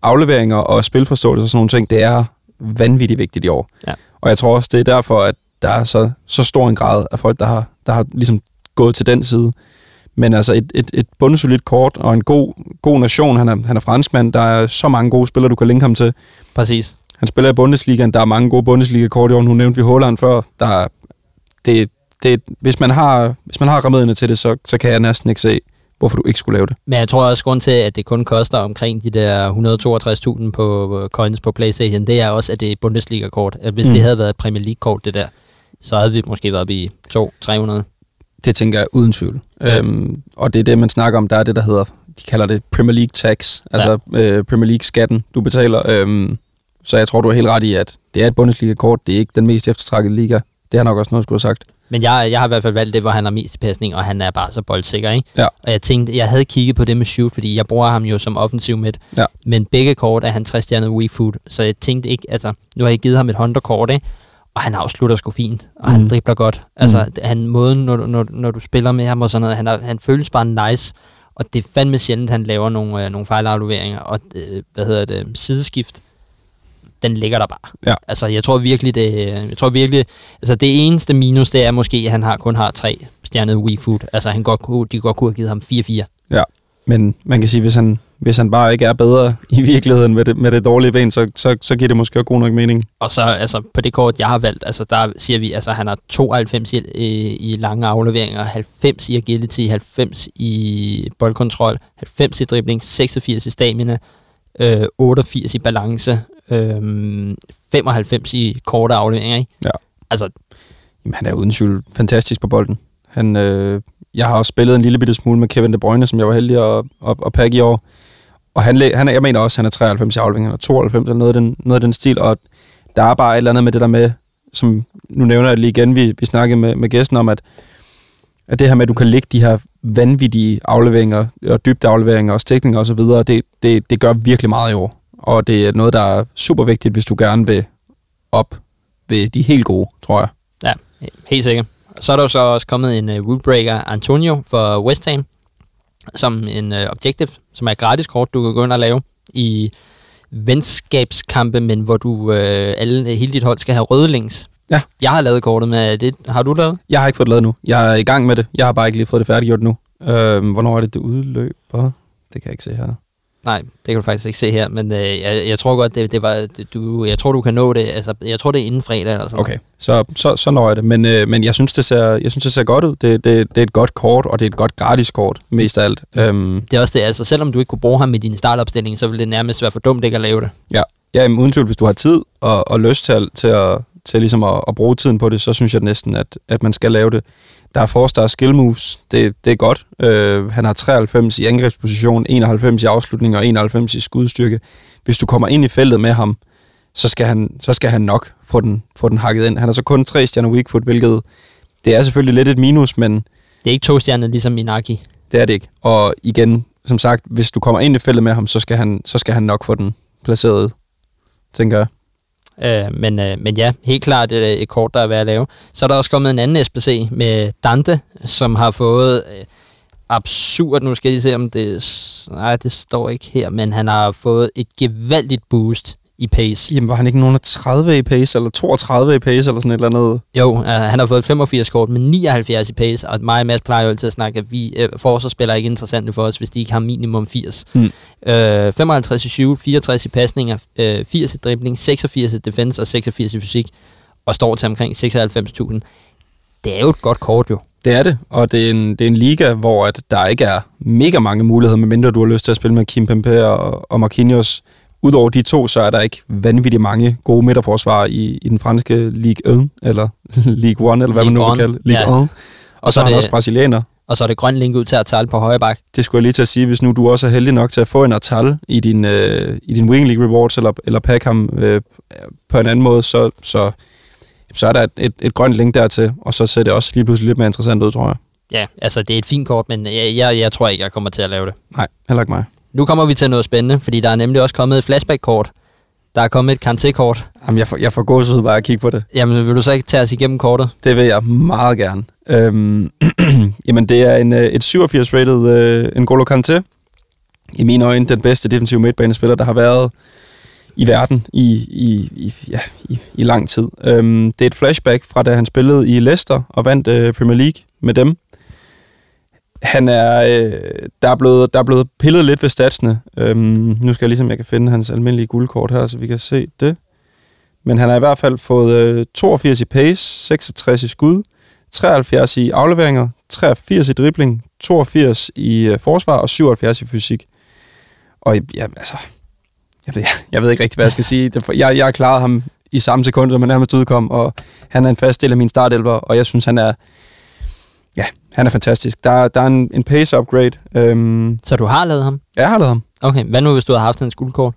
afleveringer og spilforståelse og sådan nogle ting, det er vanvittigt vigtigt i år.
Ja.
Og jeg tror også, det er derfor, at der er så, så stor en grad af folk, der har, der har ligesom gået til den side. Men altså et, et, et bundsolidt kort og en god, god nation. Han er, han er franskmand. Der er så mange gode spillere, du kan linke ham til.
Præcis.
Han spiller i Bundesligaen. Der er mange gode Bundesliga-kort i år. Nu nævnte vi Holland før. Der er, det, det, hvis, man har, hvis man har remedierne til det, så, så kan jeg næsten ikke se, hvorfor du ikke skulle lave det.
Men jeg tror også, grund til, at det kun koster omkring de der 162.000 på øh, coins på Playstation, det er også, at det er Bundesliga-kort. Hvis
Mm.
det havde været et Premier League-kort, det der, så havde vi måske været oppe i 200-300.
Det tænker jeg uden tvivl. Ja.
Ja.
Øhm, og det er det, man snakker om. Der er det, der hedder, de kalder det Premier League tax, altså øh, Premier League-skatten, du betaler. Øhm, så jeg tror, du er helt ret i, at det er et Bundesliga-kort. Det er ikke den mest eftertragtede liga. Det har nok også noget, skulle have sagt.
Men jeg, jeg har i hvert fald valgt det, hvor han har mest pasning, og han er bare så boldsikker, ikke?
Ja.
Og jeg tænkte, jeg havde kigget på det med shoot, fordi jeg bruger ham jo som offensiv midt.
Ja.
Men begge kort er han 60 stjernet weak food, så jeg tænkte ikke, altså, nu har jeg givet ham et Honda-kort, ikke? Og han afslutter sgu fint, og mm. Han dribler godt. Altså,
Mm.
han, måden, når, når, når du spiller med ham og sådan noget, han, er, han føles bare nice, og det er fandme sjældent, han laver nogle, øh, nogle fejlafleveringer, og øh, hvad hedder det, sideskift, den ligger der bare.
Ja.
Altså, jeg tror virkelig, det, jeg tror virkelig, altså det eneste minus, det er måske, at han har kun har tre stjernede weak food. Altså, han godt kunne, de godt kunne have givet ham 4-4.
Men man kan sige, hvis han, hvis han bare ikke er bedre i virkeligheden med det, med det dårlige ben, så, så, så giver det måske også god nok mening.
Og så altså, på det kort, jeg har valgt, altså, der siger vi, altså han har 92 i, i, i lange afleveringer, 90 i agility, 90 i boldkontrol, 90 i dribling, 86 i stamina, øh, 88 i balance, øh, 95 i korte afleveringer. Ikke?
Ja.
Altså,
Jamen, han er uden tvivl fantastisk på bolden. Han, øh, jeg har også spillet en lille bitte smule med Kevin De Bruyne, som jeg var heldig at, at, at pakke i år. Og han, han jeg mener også, at han er 93 i afleveringen, eller 92, eller noget af, den, noget af den stil. Og der er bare et eller andet med det der med, som nu nævner jeg lige igen, vi, vi snakkede med, med gæsten om, at, at det her med, at du kan lægge de her vanvittige afleveringer, og dybde afleveringer og stikninger osv., det, det, det gør virkelig meget i år. Og det er noget, der er super vigtigt, hvis du gerne vil op ved de helt gode, tror jeg.
ja, helt sikkert. Så er der jo så også kommet en uh, rulebreaker Antonio for West Ham, som en uh, objective, som er et gratis kort, du kan gå ind og lave i venskabskampe, men hvor du uh, alle, hele dit hold skal have røde links.
Ja.
Jeg har lavet kortet med det. Har du lavet?
Jeg har ikke fået det lavet nu. Jeg er i gang med det. Jeg har bare ikke lige fået det færdiggjort nu. Øhm, hvornår er det, det udløber? Det kan jeg ikke se her.
Nej, det kan du faktisk ikke se her, men øh, jeg, jeg tror godt, det, det var, det, du, jeg tror, du kan nå det. Altså, jeg tror, det er inden fredag eller sådan
Okay, så, så, så når jeg det. Men, øh, men jeg, synes, det ser, jeg synes, det ser godt ud. Det, det, det er et godt kort, og det er et godt gratis kort, mest af alt. Øhm,
Det er også det, altså selvom du ikke kunne bruge ham i din startopstilling, så ville det nærmest være for dumt ikke at lave det.
ja, ja uden tvivl, hvis du har tid og, og lyst til, til, at, til ligesom at, at bruge tiden på det, så synes jeg næsten, at, at man skal lave det. Der er er skill moves. Det, det er godt. Øh, han har 93 i angrebsposition, 91 i afslutning og 91 i skudstyrke. Hvis du kommer ind i feltet med ham, så skal han, så skal han nok få den, få den hakket ind. Han har så kun 3 stjerner weak foot, hvilket det er selvfølgelig lidt et minus, men
Det er ikke to stjerner ligesom Inaki.
det er det ikke. Og igen, som sagt, hvis du kommer ind i feltet med ham, så skal han, så skal han nok få den placeret, tænker jeg.
Øh, men, øh, men ja, helt klart et, et kort, der er værd at lave. Så er der også kommet en anden SBC med Dante, som har fået øh, absurd, nu skal jeg lige se om det, nej det står ikke her, men han har fået et gevaldigt boost i pace.
Jamen, var han ikke nogen af 30 i pace, eller 32 i pace, eller sådan et eller andet?
Jo, øh, han har fået et 85 kort med 79 i pace, og mig og Mads plejer jo altid at snakke, at vi øh, forsvarsspillere er ikke interessante for os, hvis de ikke har minimum 80.
Hmm.
Øh, 55 i 7, 64 i pasninger, øh, 80 i dribling, 86 i defense og 86 i fysik, og står til omkring 96.000. Det er jo et godt kort jo.
Det er det, og det er en, det er en liga, hvor at der ikke er mega mange muligheder, medmindre du har lyst til at spille med Kim Pempe og, og Marquinhos. Udover de to, så er der ikke vanvittigt mange gode midterforsvarer i, i den franske Ligue 1, eller [laughs] Ligue 1, eller hvad man nu
Ligue
vil kalde det. Ligue
ja.
1. Og så er han også brasilianer.
Og så er det grøn link ud til at tale på højre bak.
Det skulle jeg lige til at sige, hvis nu du også er heldig nok til at få en Artal i din, øh, i din Wing League Rewards, eller, eller pakke ham øh, på en anden måde, så, så, så er der et, et, et grønt link dertil, og så ser det også lige pludselig lidt mere interessant ud, tror jeg.
Ja, altså det er et fint kort, men jeg, jeg, jeg tror ikke, jeg kommer til at lave det.
Nej, heller ikke mig.
Nu kommer vi til noget spændende, fordi der er nemlig også kommet et flashback-kort. Der er kommet et Kanté-kort.
Jamen, jeg får, jeg får gåsehud bare at kigge på det.
Jamen, vil du så ikke tage os igennem kortet?
Det vil jeg meget gerne. Øhm, [clears throat] jamen, det er en, øh, et 87-rated øh, N'Golo Kanté. I mine øjne den bedste defensive midtbanespiller, der har været i verden i, i, i, ja, i, i lang tid. Øhm, det er et flashback fra da han spillede i Leicester og vandt øh, Premier League med dem. Han er, øh, der, er blevet, der er blevet pillet lidt ved statsene. Øhm, nu skal jeg ligesom, jeg kan finde hans almindelige guldkort her, så vi kan se det. Men han har i hvert fald fået øh, 82 i pace, 66 i skud, 73 i afleveringer, 83 i dribling, 82 i øh, forsvar og 77 i fysik. Og ja, altså, jeg ved, [laughs] jeg ved ikke rigtig, hvad jeg skal sige. Jeg, jeg har klaret ham i samme sekund, som han nærmest udkom, og han er en fast del af min startelver, og jeg synes, han er, ja, han er fantastisk. Der, der er en, en pace upgrade. Øhm,
Så du har lavet ham?
jeg har lavet ham.
Okay, hvad nu hvis du havde haft hans guldkort?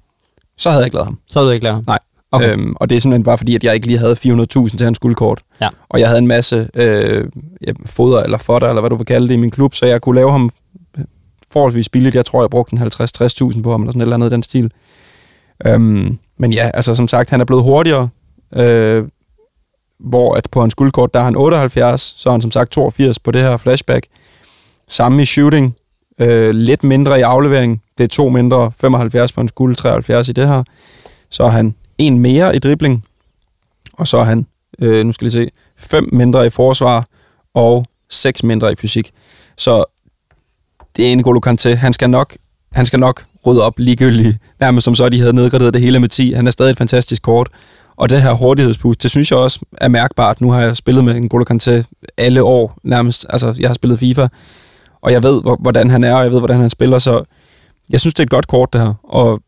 Så havde jeg ikke lavet ham.
Så havde du ikke lavet ham?
Nej.
Okay.
Øhm, og det er simpelthen bare fordi, at jeg ikke lige havde 400.000 til hans guldkort.
Ja.
Og jeg havde en masse øh, ja, foder eller fodder, eller hvad du vil kalde det, i min klub, så jeg kunne lave ham forholdsvis billigt. Jeg tror, jeg brugte en 50-60.000 på ham, eller sådan et eller andet i den stil. Øhm, men ja, altså som sagt, han er blevet hurtigere, øh, hvor at på hans guldkort, der er han 78, så er han som sagt 82 på det her flashback. Samme i shooting, øh, lidt mindre i aflevering, det er to mindre, 75 på hans guld, 73 i det her. Så er han en mere i dribling, og så er han, øh, nu skal jeg lige se, fem mindre i forsvar, og seks mindre i fysik. Så det er en N'Golo Kanté. Han skal nok, han skal nok rydde op ligegyldigt, nærmest som så de havde nedgraderet det hele med 10. Han er stadig et fantastisk kort. Og det her hurtighedsboost, det synes jeg også er mærkbart. Nu har jeg spillet med N'Golo Kanté alle år nærmest. Altså, jeg har spillet FIFA, og jeg ved, hvor- hvordan han er, og jeg ved, hvordan han spiller, så jeg synes, det er et godt kort, det her. Og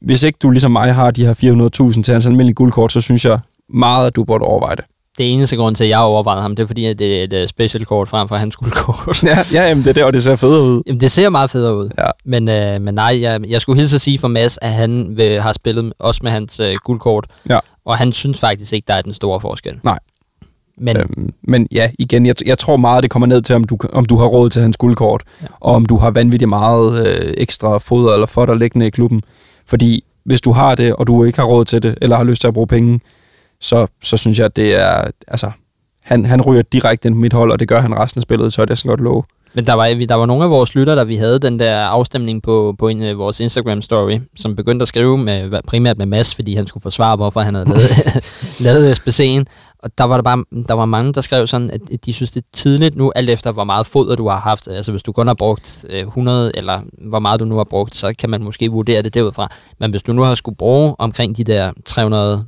hvis ikke du ligesom mig har de her 400.000 til hans almindelige guldkort, så synes jeg meget, at du burde overveje det.
Det eneste grund til, at jeg overvejede ham, det er fordi, at det er et uh, special kort frem for hans guldkort.
Ja, ja jamen, det er det, og det ser federe ud.
Jamen, det ser meget federe ud.
Ja.
Men, øh, men nej, jeg, jeg skulle hilse at sige for Mads, at han vil, har spillet også med hans øh, guldkort.
Ja.
Og han synes faktisk ikke, der er den store forskel.
Nej.
Men øh,
Øhm, men ja, igen, jeg, jeg tror meget, det kommer ned til, om du, om du har råd til hans guldkort, Ja. og om du har vanvittigt meget øh, ekstra foder eller fodder liggende i klubben. Fordi hvis du har det, og du ikke har råd til det, eller har lyst til at bruge penge, så, så synes jeg, at det er, altså, han, han ryger direkte ind på mit hold, og det gør han resten af spillet, så er det sådan godt love.
Men der var, der var nogle af vores lytter, der vi havde den der afstemning på, på en, uh, vores Instagram-story, som begyndte at skrive med, primært med Mads, fordi han skulle forsvare, hvorfor han havde lavet, [laughs] lavet SBC'en. Og der var, der, bare, der var mange, der skrev sådan, at de synes, det er tidligt nu, alt efter hvor meget foder du har haft. Altså hvis du kun har brugt øh, uh, 100, eller hvor meget du nu har brugt, så kan man måske vurdere det derudfra. Men hvis du nu har skulle bruge omkring de der 300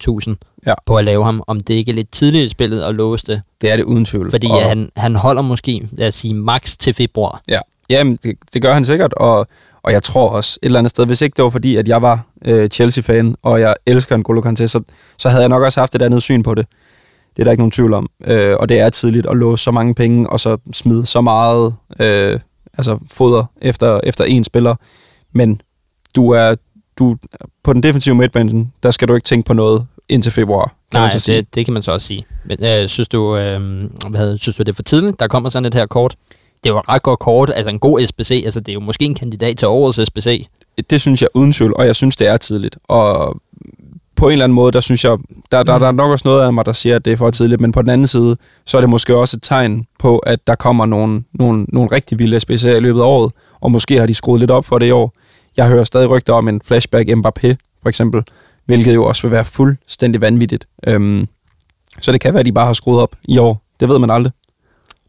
1000
Ja.
på at lave ham, om det ikke er lidt tidligt i spillet at låse det.
Det er det uden tvivl.
Fordi
og,
han, han holder måske, lad os sige, max til februar.
Ja, Jamen, det, det gør han sikkert, og, og jeg tror også et eller andet sted, hvis ikke det var fordi, at jeg var øh, Chelsea-fan, og jeg elsker en Golo Kanté, så, så havde jeg nok også haft et andet syn på det. Det er der ikke nogen tvivl om. Øh, og det er tidligt at låse så mange penge, og så smide så meget øh, altså foder efter, efter en spiller. Men du er du, på den defensive midtbanen, der skal du ikke tænke på noget indtil februar. Kan
Nej,
man så sige.
det, det kan man så også sige. Men øh, synes, du, øh, hvad synes du, det er for tidligt, der kommer sådan et her kort? Det et ret godt kort, altså en god SBC, altså det er jo måske en kandidat til årets SBC.
det synes jeg uden tvivl, og jeg synes, det er tidligt. Og på en eller anden måde, der synes jeg, der, der, der er nok også noget af mig, der siger, at det er for tidligt, men på den anden side, så er det måske også et tegn på, at der kommer nogle, nogle, nogle rigtig vilde SBC'er i løbet af året, og måske har de skruet lidt op for det i år. Jeg hører stadig rygter om en flashback Mbappé, for eksempel, hvilket jo også vil være fuldstændig vanvittigt. Øhm, så det kan være, at de bare har skruet op i år. Det ved man aldrig.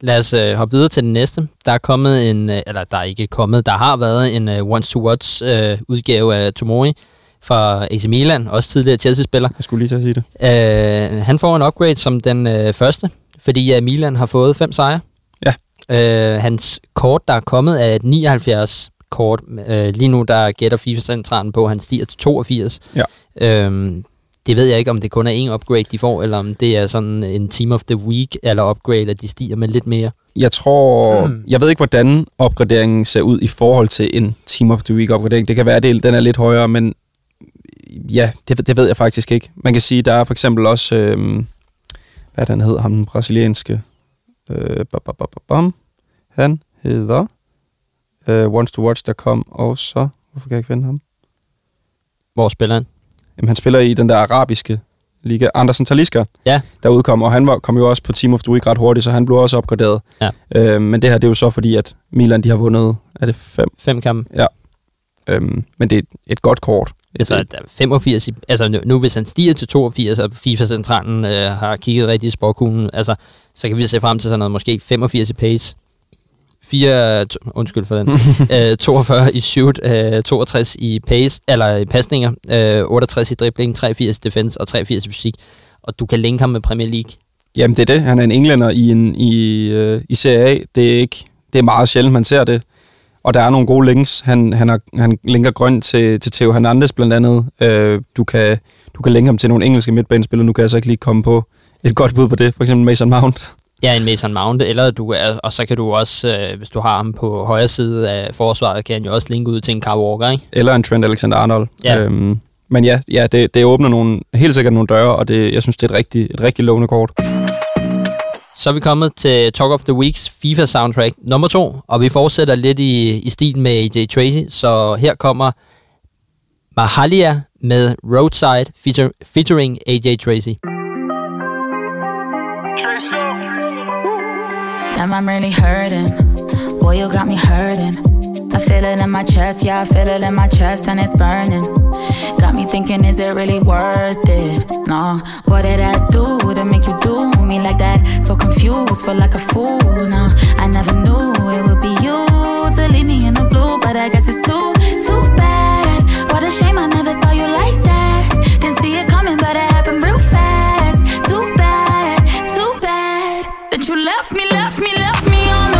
Lad os øh, hoppe videre til den næste. Der er kommet en, øh, eller der er ikke kommet, der har været en øh, once-to-watch øh, udgave af Tomori fra AC Milan, også tidligere Chelsea-spiller.
Jeg skulle lige til at sige det.
Øh, han får en upgrade som den øh, første, fordi øh, Milan har fået fem sejre.
Ja.
Øh, hans kort, der er kommet, er et 79 kort. Øh, lige nu, der gætter FIFA-centralen på, at han stiger til 82.
Ja.
Øh, det ved jeg ikke, om det kun er en upgrade, de får, eller om det er sådan en Team of the Week eller upgrade, at de stiger med lidt mere.
Jeg tror, mm. jeg ved ikke, hvordan opgraderingen ser ud i forhold til en Team of the Week opgradering. Det kan være, at den er lidt højere, men ja, det, det ved jeg faktisk ikke. Man kan sige, der er for eksempel også, øh, hvad han hedder, ham den brasilianske, øh, bam, bam, bam, bam. han hedder øh, Wants to Watch, der kom også, hvorfor kan jeg ikke finde ham?
Hvor spiller han?
Jamen, han spiller i den der arabiske liga, Andersen Taliska,
Ja.
der udkom, og han var, kom jo også på Team of the Week ret hurtigt, så han blev også opgraderet.
Ja.
Øh, men det her, det er jo så fordi, at Milan, de har vundet, er det fem?
Fem kampe.
Øhm, men det er et, et godt kort. Et,
Altså, er 85 i, altså nu, nu, hvis han stiger til 82, og FIFA-centralen øh, har kigget rigtig i sporkuglen, altså, så kan vi se frem til sådan noget, måske 85 i pace, 4, to, undskyld for den, [laughs] øh, 42 i shoot, øh, 62 i pace, eller i pasninger, øh, 68 i dribling, 83 i defense og 83 i fysik. Og du kan linke ham med Premier League.
Jamen, det er det. Han er en englænder i, en, i, øh, i Serie A. Det er, ikke, det er meget sjældent, man ser det. Og der er nogle gode links. Han, han, har, han linker grønt til, til Theo Hernandez blandt andet. Øh, du, kan, du kan linke ham til nogle engelske midtbanespillere. Nu kan jeg så ikke lige komme på et godt bud på det. For eksempel Mason Mount.
Ja, en Mason Mount, eller du er, og så kan du også, øh, hvis du har ham på højre side af forsvaret, kan han jo også linke ud til en Carl Walker, ikke?
Eller en Trent Alexander-Arnold.
Ja.
Øhm, men ja, ja det, det åbner nogle, helt sikkert nogle døre, og det, jeg synes, det er et rigtig, et rigtig lovende kort.
Så er vi kommet til Talk of the Weeks FIFA soundtrack nummer to, og vi fortsætter lidt i, i stil med AJ Tracy, så her kommer Mahalia med Roadside feature, featuring AJ Tracy.
Damn, I'm really hurting. Boy, you got me hurting. I feel it in my chest, yeah, I feel it in my chest, and it's burning. Got me thinking, is it really worth it? No, what did I do to make you do me like that? So confused, feel like a fool. No, I never knew it would be you to leave me in the blue, but I guess it's too, too bad. What a shame I never left me, left me, on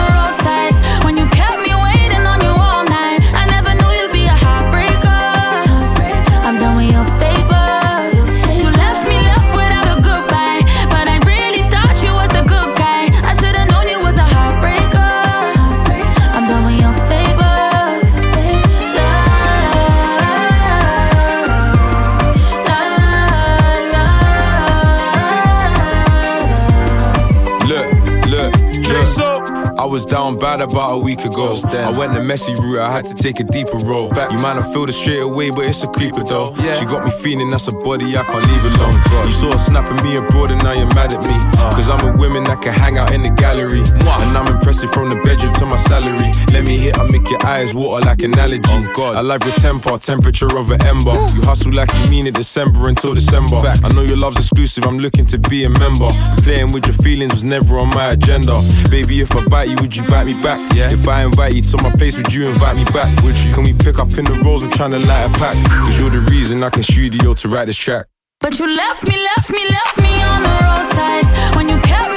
was
down bad about a week ago. I went the messy route, I had to take a deeper role. You might not feel it straight away, but it's a creeper though. She got me feeling that's a body I can't leave alone. You saw her snapping me abroad and now you're mad at me. Cause I'm a woman that can hang out in the gallery. And I'm impressive from the bedroom to my salary. Let me hit, I make your eyes water like analogy. I love your temper, temperature of an ember. You hustle like you mean it December until December. I know your love's exclusive, I'm looking to be a member. Playing with your feelings was never on my agenda. Baby, if I bite you, would you bite me back? Yeah. If I invite you to my place, would you invite me back? Would you? Can we pick up in the roles? I'm trying to light a pack. Cause you're the reason I can studio to write this track.
But you left me, left me, left me on the roadside when you kept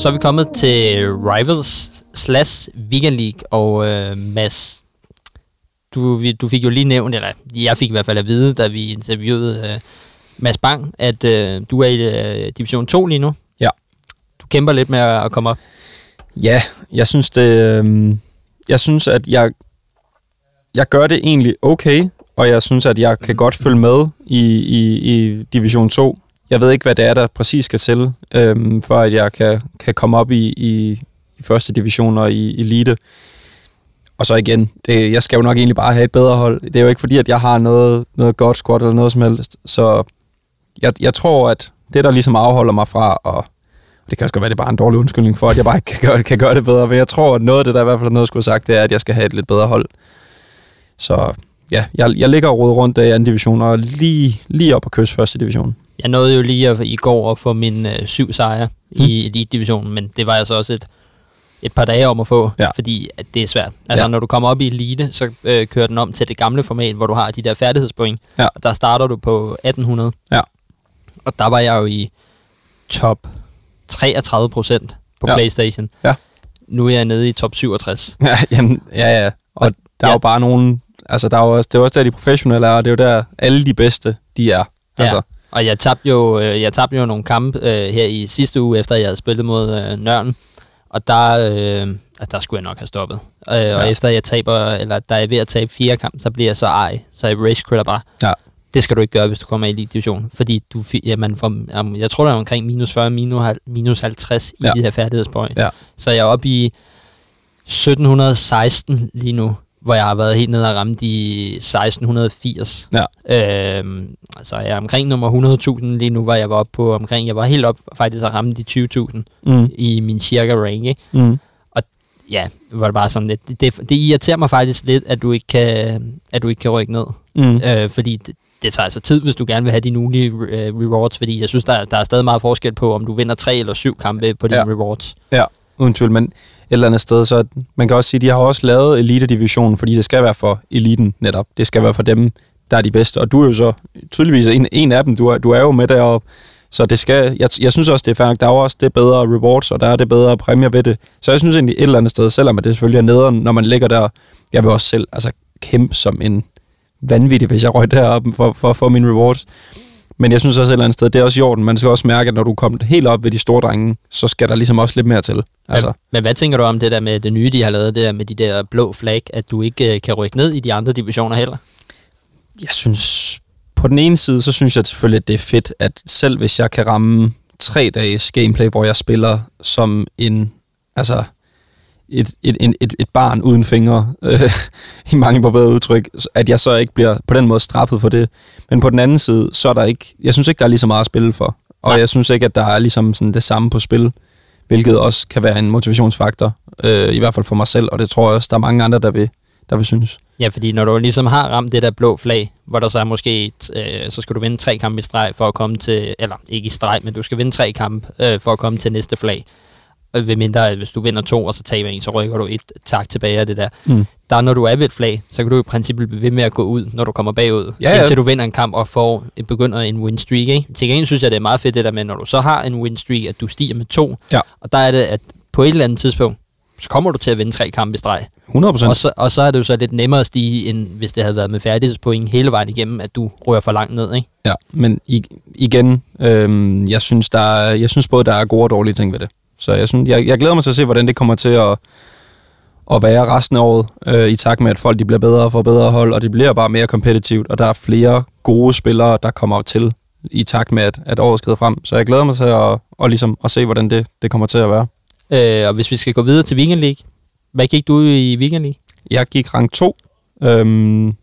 Så er vi kommet til Rivals slash Weekend League, og øh, Mads, du, du fik jo lige nævnt, eller jeg fik i hvert fald at vide, da vi interviewede øh, Mads Bang, at øh, du er i øh, Division 2 lige nu.
Ja.
Du kæmper lidt med at, at komme op.
Ja, jeg synes det. Øh, jeg synes, at jeg, jeg gør det egentlig okay, og jeg synes, at jeg kan godt følge med i, i, i Division 2. Jeg ved ikke, hvad det er, der præcis skal til, øhm, for at jeg kan, kan komme op i, i, i første division og i elite. Og så igen, det, jeg skal jo nok egentlig bare have et bedre hold. Det er jo ikke fordi, at jeg har noget, noget godt squat eller noget som helst. Så jeg, jeg tror, at det, der ligesom afholder mig fra at det kan også godt være, det er bare en dårlig undskyldning for, at jeg bare ikke kan gøre, kan gøre det bedre. Men jeg tror, at noget af det, der i hvert fald er noget, jeg skulle have sagt, det er, at jeg skal have et lidt bedre hold. Så ja, jeg, jeg ligger og rundt i anden division, og lige, lige op på kyst første division.
Jeg nåede jo lige at, i går at få min øh, syv sejre mm. i Elite-divisionen, men det var altså også et, et par dage om at få,
Ja.
fordi at det er svært. Altså,
Ja.
når du kommer op i Elite, så øh, kører den om til det gamle format, hvor du har de der færdighedspoint.
Ja.
Og der starter du på 1800.
Ja.
Og der var jeg jo i top 33 procent på
Ja.
Playstation.
Ja.
Nu er jeg nede i top 67. [laughs]
Ja, jamen, ja, ja. Og,
Og-
der er
ja.
jo bare nogen... Altså, der er jo også, det er også der, de professionelle er, og det er jo der, alle de bedste, de er. Altså,
Ja. Og jeg tabte jo, øh, jeg tabte jo nogle kampe øh, her i sidste uge, efter jeg havde spillet mod øh, Nørden. Og der, øh, der skulle jeg nok have stoppet. Øh, ja. Og efter jeg taber, eller jeg er ved at tabe fire kampe, så bliver jeg så ej. Så jeg race critter bare.
Ja.
Det skal du ikke gøre, hvis du kommer i Elite Division. Fordi du, ja, man får, jeg tror, der er omkring minus 40, minus, hal- minus 50 i
Ja.
de her færdighedspoint.
Ja.
Så jeg er oppe i 1716 lige nu, hvor jeg har været helt nede og ramme de 1680.
Ja.
Øhm, så jeg er omkring nummer 100.000 lige nu, hvor jeg var oppe på omkring, jeg var helt op faktisk at ramme de 20.000
mm,
i min cirka range. Ikke?
mm,
Ja, det var bare sådan lidt. Det, det, det irriterer mig faktisk lidt, at du ikke kan, at du ikke kan rykke ned.
mm.
Øh, fordi det, det tager altså tid, hvis du gerne vil have de ugenlige øh, rewards, fordi jeg synes, der, er- der er stadig meget forskel på, om du vinder tre eller syv kampe på dine
Ja.
rewards.
Uden tvivl, men eller andet sted, så man kan også sige, at de har også lavet elitedivisionen, fordi det skal være for eliten netop. Det skal være for dem, der er de bedste. Og du er jo så tydeligvis en, en af dem. Du er, du er jo med deroppe. Så det skal, jeg, jeg synes også, det er fair nok. Der er jo også det bedre rewards, og der er det bedre præmier ved det. Så jeg synes egentlig et eller andet sted, selvom at det selvfølgelig er nederen, når man ligger der, jeg vil også selv altså, kæmpe som en vanvittig, hvis jeg røg deroppe for, for at få mine rewards. Men jeg synes også et eller andet sted, det er også i orden. Man skal også mærke, at når du kommer helt op ved de store drenge, så skal der ligesom også lidt mere til. Altså,
Men, men hvad tænker du om det der med det nye, de har lavet, det der med de der blå flag, at du ikke øh, kan rykke ned i de andre divisioner heller?
jeg synes, på den ene side, så synes jeg selvfølgelig, at det er fedt, at selv hvis jeg kan ramme tre dages gameplay, hvor jeg spiller som en, altså, et, et, et, et, barn uden fingre, øh, [laughs] i mangel på bedre udtryk, at jeg så ikke bliver på den måde straffet for det. Men på den anden side, så er der ikke, jeg synes ikke, der er lige så meget at spille for. Og
Nej.
jeg synes ikke, at der er ligesom sådan det samme på spil, hvilket også kan være en motivationsfaktor, øh, i hvert fald for mig selv, og det tror jeg også, der er mange andre, der vil, der vil synes.
Ja, fordi når du ligesom har ramt det der blå flag, hvor der så er måske, et, øh, så skal du vinde tre kampe i streg for at komme til, eller ikke i streg, men du skal vinde tre kampe øh, for at komme til næste flag. Og ved mindre, at hvis du vinder to, og så taber en, så rykker du et tak tilbage af det der.
Mm.
Der, når du er ved et flag, så kan du i princippet blive ved med at gå ud, når du kommer bagud,
Ja, ja.
indtil du vinder en kamp og får begynder en win streak. Ikke? Til gengæld synes jeg, det er meget fedt det der med, når du så har en win streak, at du stiger med to,
Ja.
og der er det, at på et eller andet tidspunkt, så kommer du til at vinde tre kampe i streg.
100 procent.
Og så, og så er det jo så lidt nemmere at stige, end hvis det havde været med færdighedspoint hele vejen igennem, at du rører for langt ned, ikke?
Ja, men igen, øhm, jeg, synes, der er, jeg synes både, der er gode og dårlige ting ved det. Så jeg, synes, jeg, jeg glæder mig til at se, hvordan det kommer til at, at være resten af året, øh, i takt med, at folk de bliver bedre og får bedre hold, og det bliver bare mere kompetitivt, og der er flere gode spillere, der kommer til i takt med, at, at året skrider frem. Så jeg glæder mig til at, og ligesom, at se, hvordan det, det kommer til at være.
Øh, og hvis vi skal gå videre til Weekend League, hvad gik du i Weekend League?
Jeg gik rang 2. Øhm,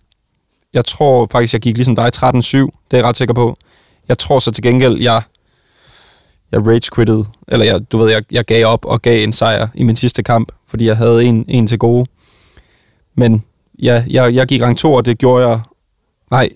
jeg tror faktisk, jeg gik ligesom dig 13-7. Det er jeg ret sikker på. Jeg tror så til gengæld, jeg, jeg rage quittede. Eller jeg, du ved, jeg, jeg gav op og gav en sejr i min sidste kamp, fordi jeg havde en, en til gode. Men ja, jeg, jeg gik rang 2, og det gjorde jeg... Nej,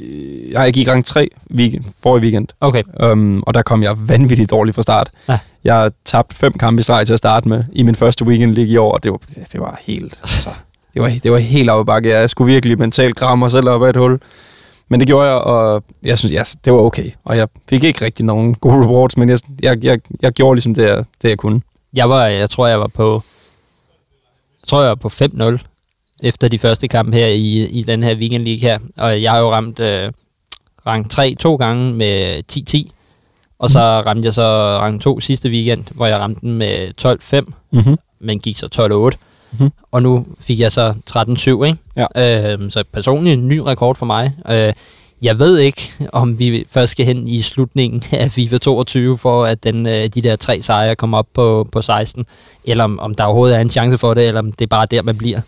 øh, nej, jeg gik rang 3 weekend, forrige weekend.
Okay.
Um, og der kom jeg vanvittigt dårligt fra start.
Ja.
Jeg tabte fem kampe i streg til at starte med i min første weekend league i år, og det var, det var helt, altså, det var, det var helt op ad bakke. Jeg skulle virkelig mentalt kramme mig selv op ad et hul. Men det gjorde jeg, og jeg synes, ja, det var okay. Og jeg fik ikke rigtig nogen [laughs] gode rewards, men jeg, jeg, jeg, jeg gjorde ligesom det, jeg, det, jeg kunne.
Jeg var, jeg tror, jeg var på, jeg tror, jeg var på 5-0 efter de første kampe her i, i den her Weekend League her. Og jeg har jo ramt øh, rang 3 to gange med 10-10. Og så ramte jeg så rang 2 sidste weekend, hvor jeg ramte den med 12-5,
Mm-hmm.
men gik så 12-8.
Mhm.
Og nu fik jeg så 13-7, ikke?
Ja.
Øhm, så personligt en ny rekord for mig. Øh, jeg ved ikke, om vi først skal hen i slutningen [laughs] af FIFA 22, for at den, øh, de der tre sejre kommer op på, på 16, eller om, om der overhovedet er en chance for det, eller om det er bare der, man bliver.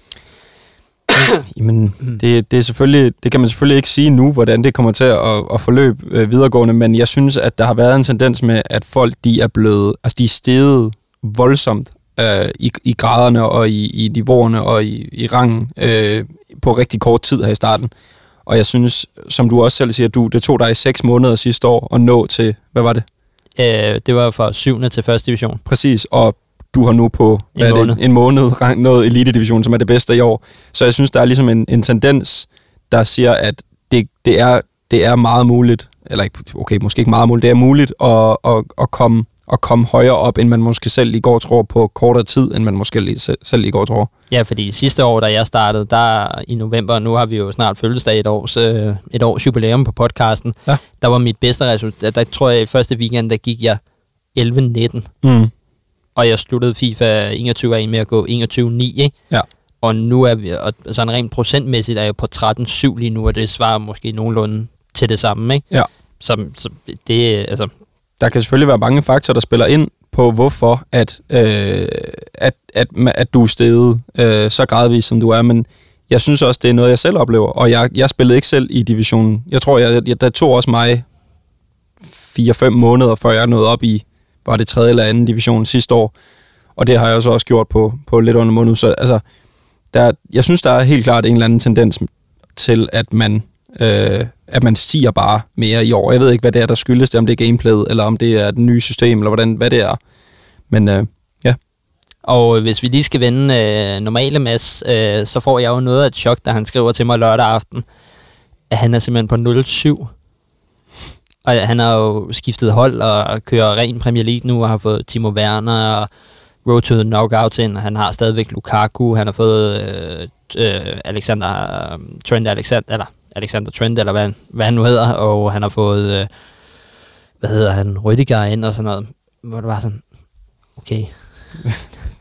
[clears throat]
Jamen, det, det, er selvfølgelig, det kan man selvfølgelig ikke sige nu, hvordan det kommer til at, at forløbe øh, videregående, men jeg synes, at der har været en tendens med, at folk de er blevet, altså de er steget voldsomt øh, i, i graderne og i, i niveauerne og i, i rangen øh, på rigtig kort tid her i starten. Og jeg synes, som du også selv siger, du, det tog dig i seks måneder sidste år at nå til, hvad var det?
Øh, det var fra 7. til 1. division.
Præcis, og du har nu på
En
hvad er
måned.
Det, en måned rang- nået Elite Division, som er det bedste i år. Så jeg synes, der er ligesom en, en tendens, der siger, at det, det, er, det er meget muligt, eller ikke, okay, måske ikke meget muligt, det er muligt at, at, at, komme, at komme højere op, end man måske selv i går tror på kortere tid, end man måske lige selv, i går tror.
Ja, fordi sidste år, da jeg startede, der i november, nu har vi jo snart fødselsdag et års, øh, et års jubilæum på podcasten,
Ja.
der var mit bedste resultat, der tror jeg i første weekend, der gik jeg 11-19,
Mm.
og jeg sluttede FIFA 21 af med at gå 21-9, ikke?
Ja.
Og nu er vi, og sådan rent procentmæssigt er jeg på 13-7 lige nu, og det svarer måske nogenlunde til det samme, ikke?
Ja.
Så, så det, altså,
der kan selvfølgelig være mange faktorer, der spiller ind på, hvorfor at, øh, at, at, at du er steget øh, så gradvist, som du er, men jeg synes også, det er noget, jeg selv oplever, og jeg, jeg spillede ikke selv i divisionen. Jeg tror, jeg, jeg, der tog også mig 4-5 måneder, før jeg nåede op i, var det tredje eller anden division sidste år, og det har jeg så også gjort på, på lidt under måned. Så altså, der, jeg synes, der er helt klart en eller anden tendens til, at man, øh, at man stiger bare mere i år. Jeg ved ikke, hvad det er, der skyldes det, om det er gameplayet, eller om det er det nye system, eller hvordan, hvad det er. Men øh, ja.
Og hvis vi lige skal vende øh, normale Mads, øh, så får jeg jo noget af et chok, da han skriver til mig lørdag aften, at han er simpelthen på 07. Og han har jo skiftet hold og kører ren Premier League nu, og har fået Timo Werner og Road to the Knockout ind, og han har stadigvæk Lukaku, han har fået øh, øh, Alexander, øh, Trent Alexander, eller Alexander Trent, eller hvad, hvad han nu hedder, og han har fået, øh, hvad hedder han, Rüdiger ind og sådan noget, hvor det var sådan, okay, [laughs]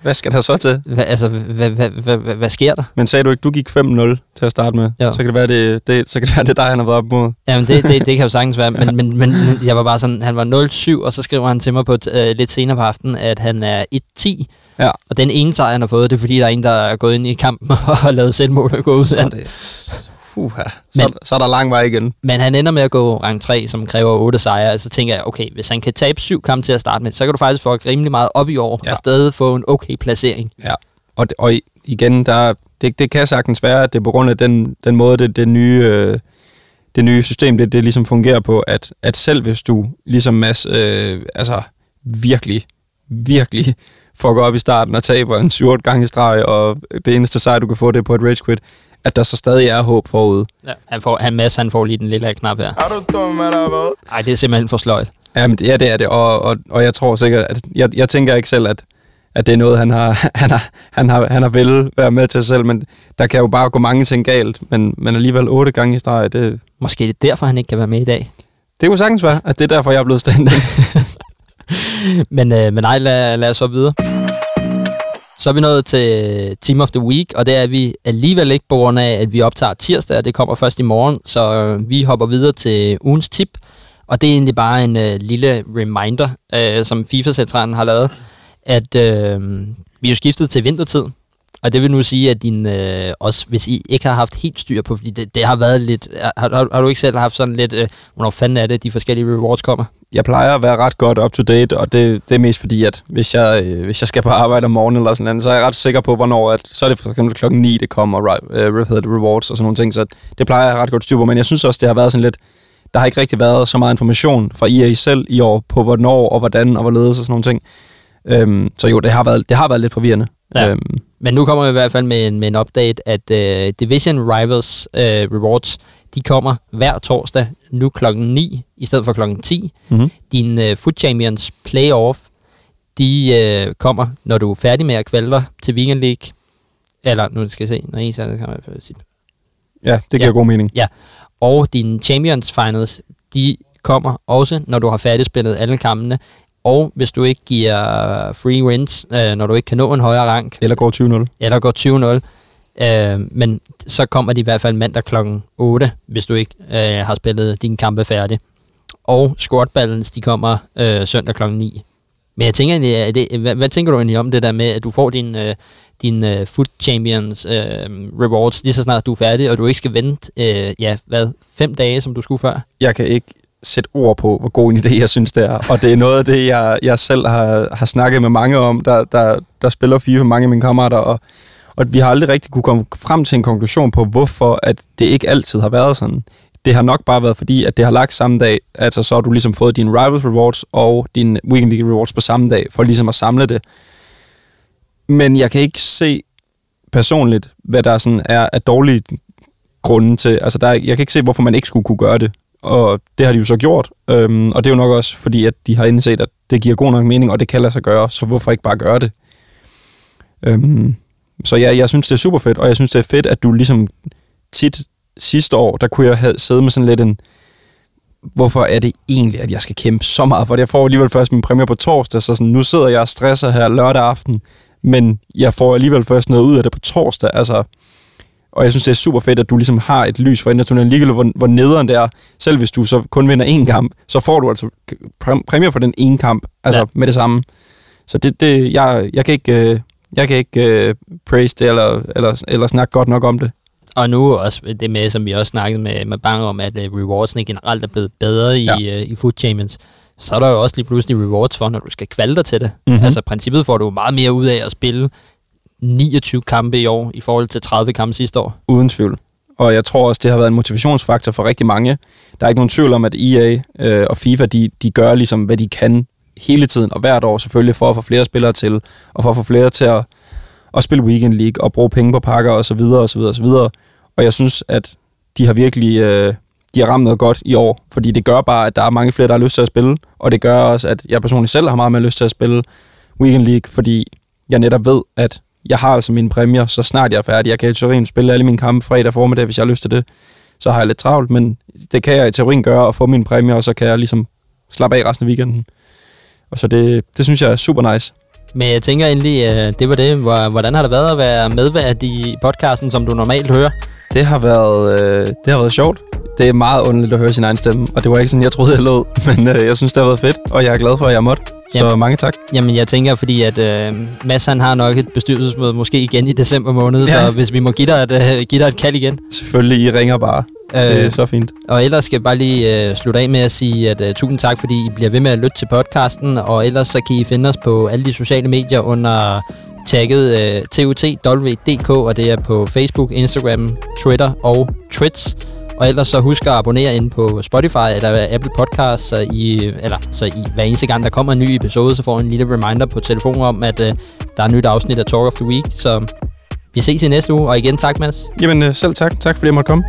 Hvad skal der så til?
hvad, altså, hvad, hvad, hvad, hvad, hvad sker der?
Men sagde du ikke, du gik 5-0 til at starte med?
Jo.
Så kan det være, det, det, så kan det være, det er dig, han har været op mod.
Jamen, det, det, det kan jo sagtens være, [laughs] men, men, men jeg var bare sådan, han var 0-7, og så skriver han til mig på øh, lidt senere på aftenen, at han er 1-10,
Ja.
og den ene sejr, han har fået, det er fordi, der er en, der er gået ind i kampen [laughs] og har lavet selvmål og gå ud.
Så det... Uh, så,
Men-
så er der lang vej igen.
Men han ender med at gå rang 3, som kræver 8 sejre, så tænker jeg, okay, hvis han kan tabe syv kampe til at starte med, så kan du faktisk få rimelig meget op i år,
Ja.
og stadig få en okay placering.
Ja. Og, og igen, der, det, det kan sagtens være, at det er på grund af den, den måde, det, det, nye, øh, det nye system, det, det ligesom fungerer på, at, at selv hvis du ligesom Mads, øh, altså virkelig, virkelig fucker op i starten og taber en 7-8 gange i streg, og det eneste sejr, du kan få, det er på et rage quit, at der så stadig er håb forude.
Ja. Han, får, han, Mads, han får lige den lille knap her.
Er du dum eller hvad?
Nej, det er simpelthen for sløjt.
Jamen, ja, det er det, og, og, og jeg tror sikkert, at jeg, jeg tænker ikke selv, at, at det er noget, han har, [laughs] han har, han har, han har vel være med til selv, men der kan jo bare gå mange ting galt, men, men alligevel otte gange i streg, det,
Måske det er derfor, han ikke kan være med i dag.
det kunne sagtens være, at det er derfor, jeg er blevet stand [laughs]
Men, øh, men nej, lad, lad os så videre. Så er vi nået til Team of the Week, og det er vi alligevel ikke på grund af, at vi optager tirsdag, og det kommer først i morgen, så øh, vi hopper videre til ugens tip. Og det er egentlig bare en øh, lille reminder, øh, som FIFA-centralen har lavet, at øh, vi er jo skiftet til vintertid. Og det vil nu sige, at din, øh, også hvis I ikke har haft helt styr på, fordi det, det har været lidt... Har, har, har du ikke selv haft sådan lidt... Øh, hvornår fanden er det, de forskellige rewards kommer?
jeg plejer at være ret godt up to date, og det, det er mest fordi, at hvis jeg, øh, hvis jeg skal på arbejde om morgenen eller sådan noget, så er jeg ret sikker på, hvornår, at, så er det for eksempel klokken 9, det kommer, right, hvad hedder det, rewards og sådan nogle ting, så det plejer jeg ret godt styr på, men jeg synes også, det har været sådan lidt, der har ikke rigtig været så meget information fra EA selv i år, på hvornår og hvordan og hvorledes og sådan nogle ting. Øhm, så jo, det har været, det har været lidt forvirrende.
Ja.
Øhm,
Men nu kommer vi i hvert fald med en, med en update, at uh, Division Rivals uh, Rewards, de kommer hver torsdag, nu klokken 9 i stedet for klokken 10.
mm-hmm.
Din uh, Foot Champions Playoff, de uh, kommer, når du er færdig med at kvalde til Weekend League. Eller, nu skal jeg se, når en kan man sige.
Ja, det giver
Ja.
god mening.
Og dine Champions Finals, de kommer også, når du har færdigspillet alle kampene. Og hvis du ikke giver free wins, øh, når du ikke kan nå en højere rank,
Eller går 20-0.
eller går 20-0. Øh, men så kommer de i hvert fald mandag klokken 8, hvis du ikke øh, har spillet dine kampe færdig. Og squad balance, de kommer øh, søndag klokken 9. Men jeg tænker egentlig, er det, hvad, hvad tænker du egentlig om det der med, at du får din, øh, din øh, Foot Champions øh, rewards lige så snart du er færdig, og du ikke skal vente, øh, ja, hvad, fem dage, som du skulle før?
jeg kan ikke sætte ord på, hvor god en idé jeg synes, det er. Og det er noget af det, jeg, jeg selv har, har snakket med mange om, der, der, der spiller FIFA mange af mine kammerater, og, og vi har aldrig rigtig kunne komme frem til en konklusion på, hvorfor at det ikke altid har været sådan. Det har nok bare været fordi, at det har lagt samme dag, altså så har du ligesom fået dine Rivals Rewards og dine Weekend League Rewards på samme dag, for ligesom at samle det. Men jeg kan ikke se personligt, hvad der sådan er af dårlige grunde til. Altså, der jeg kan ikke se, hvorfor man ikke skulle kunne gøre det. Og det har de jo så gjort. Øhm, og det er jo nok også fordi, at de har indset, at det giver god nok mening, og det kan lade sig gøre, så hvorfor ikke bare gøre det? Øhm, så ja, jeg synes, det er super fedt, og jeg synes, det er fedt, at du ligesom tit sidste år, der kunne jeg have siddet med sådan lidt en, hvorfor er det egentlig, at jeg skal kæmpe så meget for det? Jeg får alligevel først min præmie på torsdag, så sådan, nu sidder jeg og stresser her lørdag aften, men jeg får alligevel først noget ud af det på torsdag. Altså, og jeg synes, det er super fedt, at du ligesom har et lys for internationalen ligegyldigt, hvor, hvor nederen det er. Selv hvis du så kun vinder én kamp, så får du altså præ- præmier for den ene kamp, altså
Ja.
med det samme. Så det, det jeg, jeg kan ikke, øh, jeg kan ikke øh, praise det, eller, eller, eller snakke godt nok om det.
Og nu også det med, som vi også snakkede med, med Bang om, at uh, rewardsene generelt er blevet bedre i,
Ja.
uh, i Food Champions. Så er der jo også lige pludselig rewards for, når du skal kvalde dig til det.
Mhm.
Mm-hmm. Altså princippet får du meget mere ud af at spille 29 kampe i år, i forhold til 30 kampe sidste år.
Uden tvivl. Og jeg tror også, det har været en motivationsfaktor for rigtig mange. Der er ikke nogen tvivl om, at EA øh, og FIFA, de, de gør ligesom, hvad de kan hele tiden, og hvert år selvfølgelig, for at få flere spillere til, og for at få flere til at, at spille Weekend League, og bruge penge på pakker, og så videre, og så videre, og så videre. Og jeg synes, at de har virkelig øh, de har ramt noget godt i år, fordi det gør bare, at der er mange flere, der har lyst til at spille, og det gør også, at jeg personligt selv har meget mere lyst til at spille Weekend League, fordi jeg netop ved, at jeg har altså mine præmier, så snart jeg er færdig. Jeg kan i teorien spille alle mine kampe fredag formiddag, hvis jeg har lyst til det. så har jeg lidt travlt, men det kan jeg i teorien gøre og få min præmie, og så kan jeg ligesom slappe af resten af weekenden. Og så det, det synes jeg er super nice.
Men jeg tænker endelig, øh, det var det. Hvor- Hvordan har det været at være medvært i podcasten, som du normalt hører?
Det har været, øh, det har været sjovt. Det er meget underligt at høre sin egen stemme, og det var ikke sådan, jeg troede, jeg lød. [laughs] Men øh, jeg synes, det har været fedt, og jeg er glad for, at jeg måtte. Så
Jamen.
mange tak.
Jamen, jeg tænker, fordi at øh, Mads han har nok et bestyrelsesmøde, måske igen i december måned,
Ja.
ja. så hvis vi må give dig et, øh, give dig et kald igen.
Selvfølgelig, I ringer bare.
Øh,
Det er så fint.
Og ellers skal jeg bare lige øh, slutte af med at sige, at øh, tusind tak, fordi I bliver ved med at lytte til podcasten, og ellers så kan I finde os på alle de sociale medier under tagget øh, TUTWDK, og det er på Facebook, Instagram, Twitter og Twitch. Og ellers så husk at abonnere ind på Spotify eller Apple Podcasts, så I, eller så I, hver eneste gang der kommer en ny episode, så får I en lille reminder på telefonen om, at øh, der er et nyt afsnit af Talk of the Week. Så vi ses i næste uge, og igen tak Mads.
Jamen, øh, selv tak. Tak, fordi jeg måtte komme.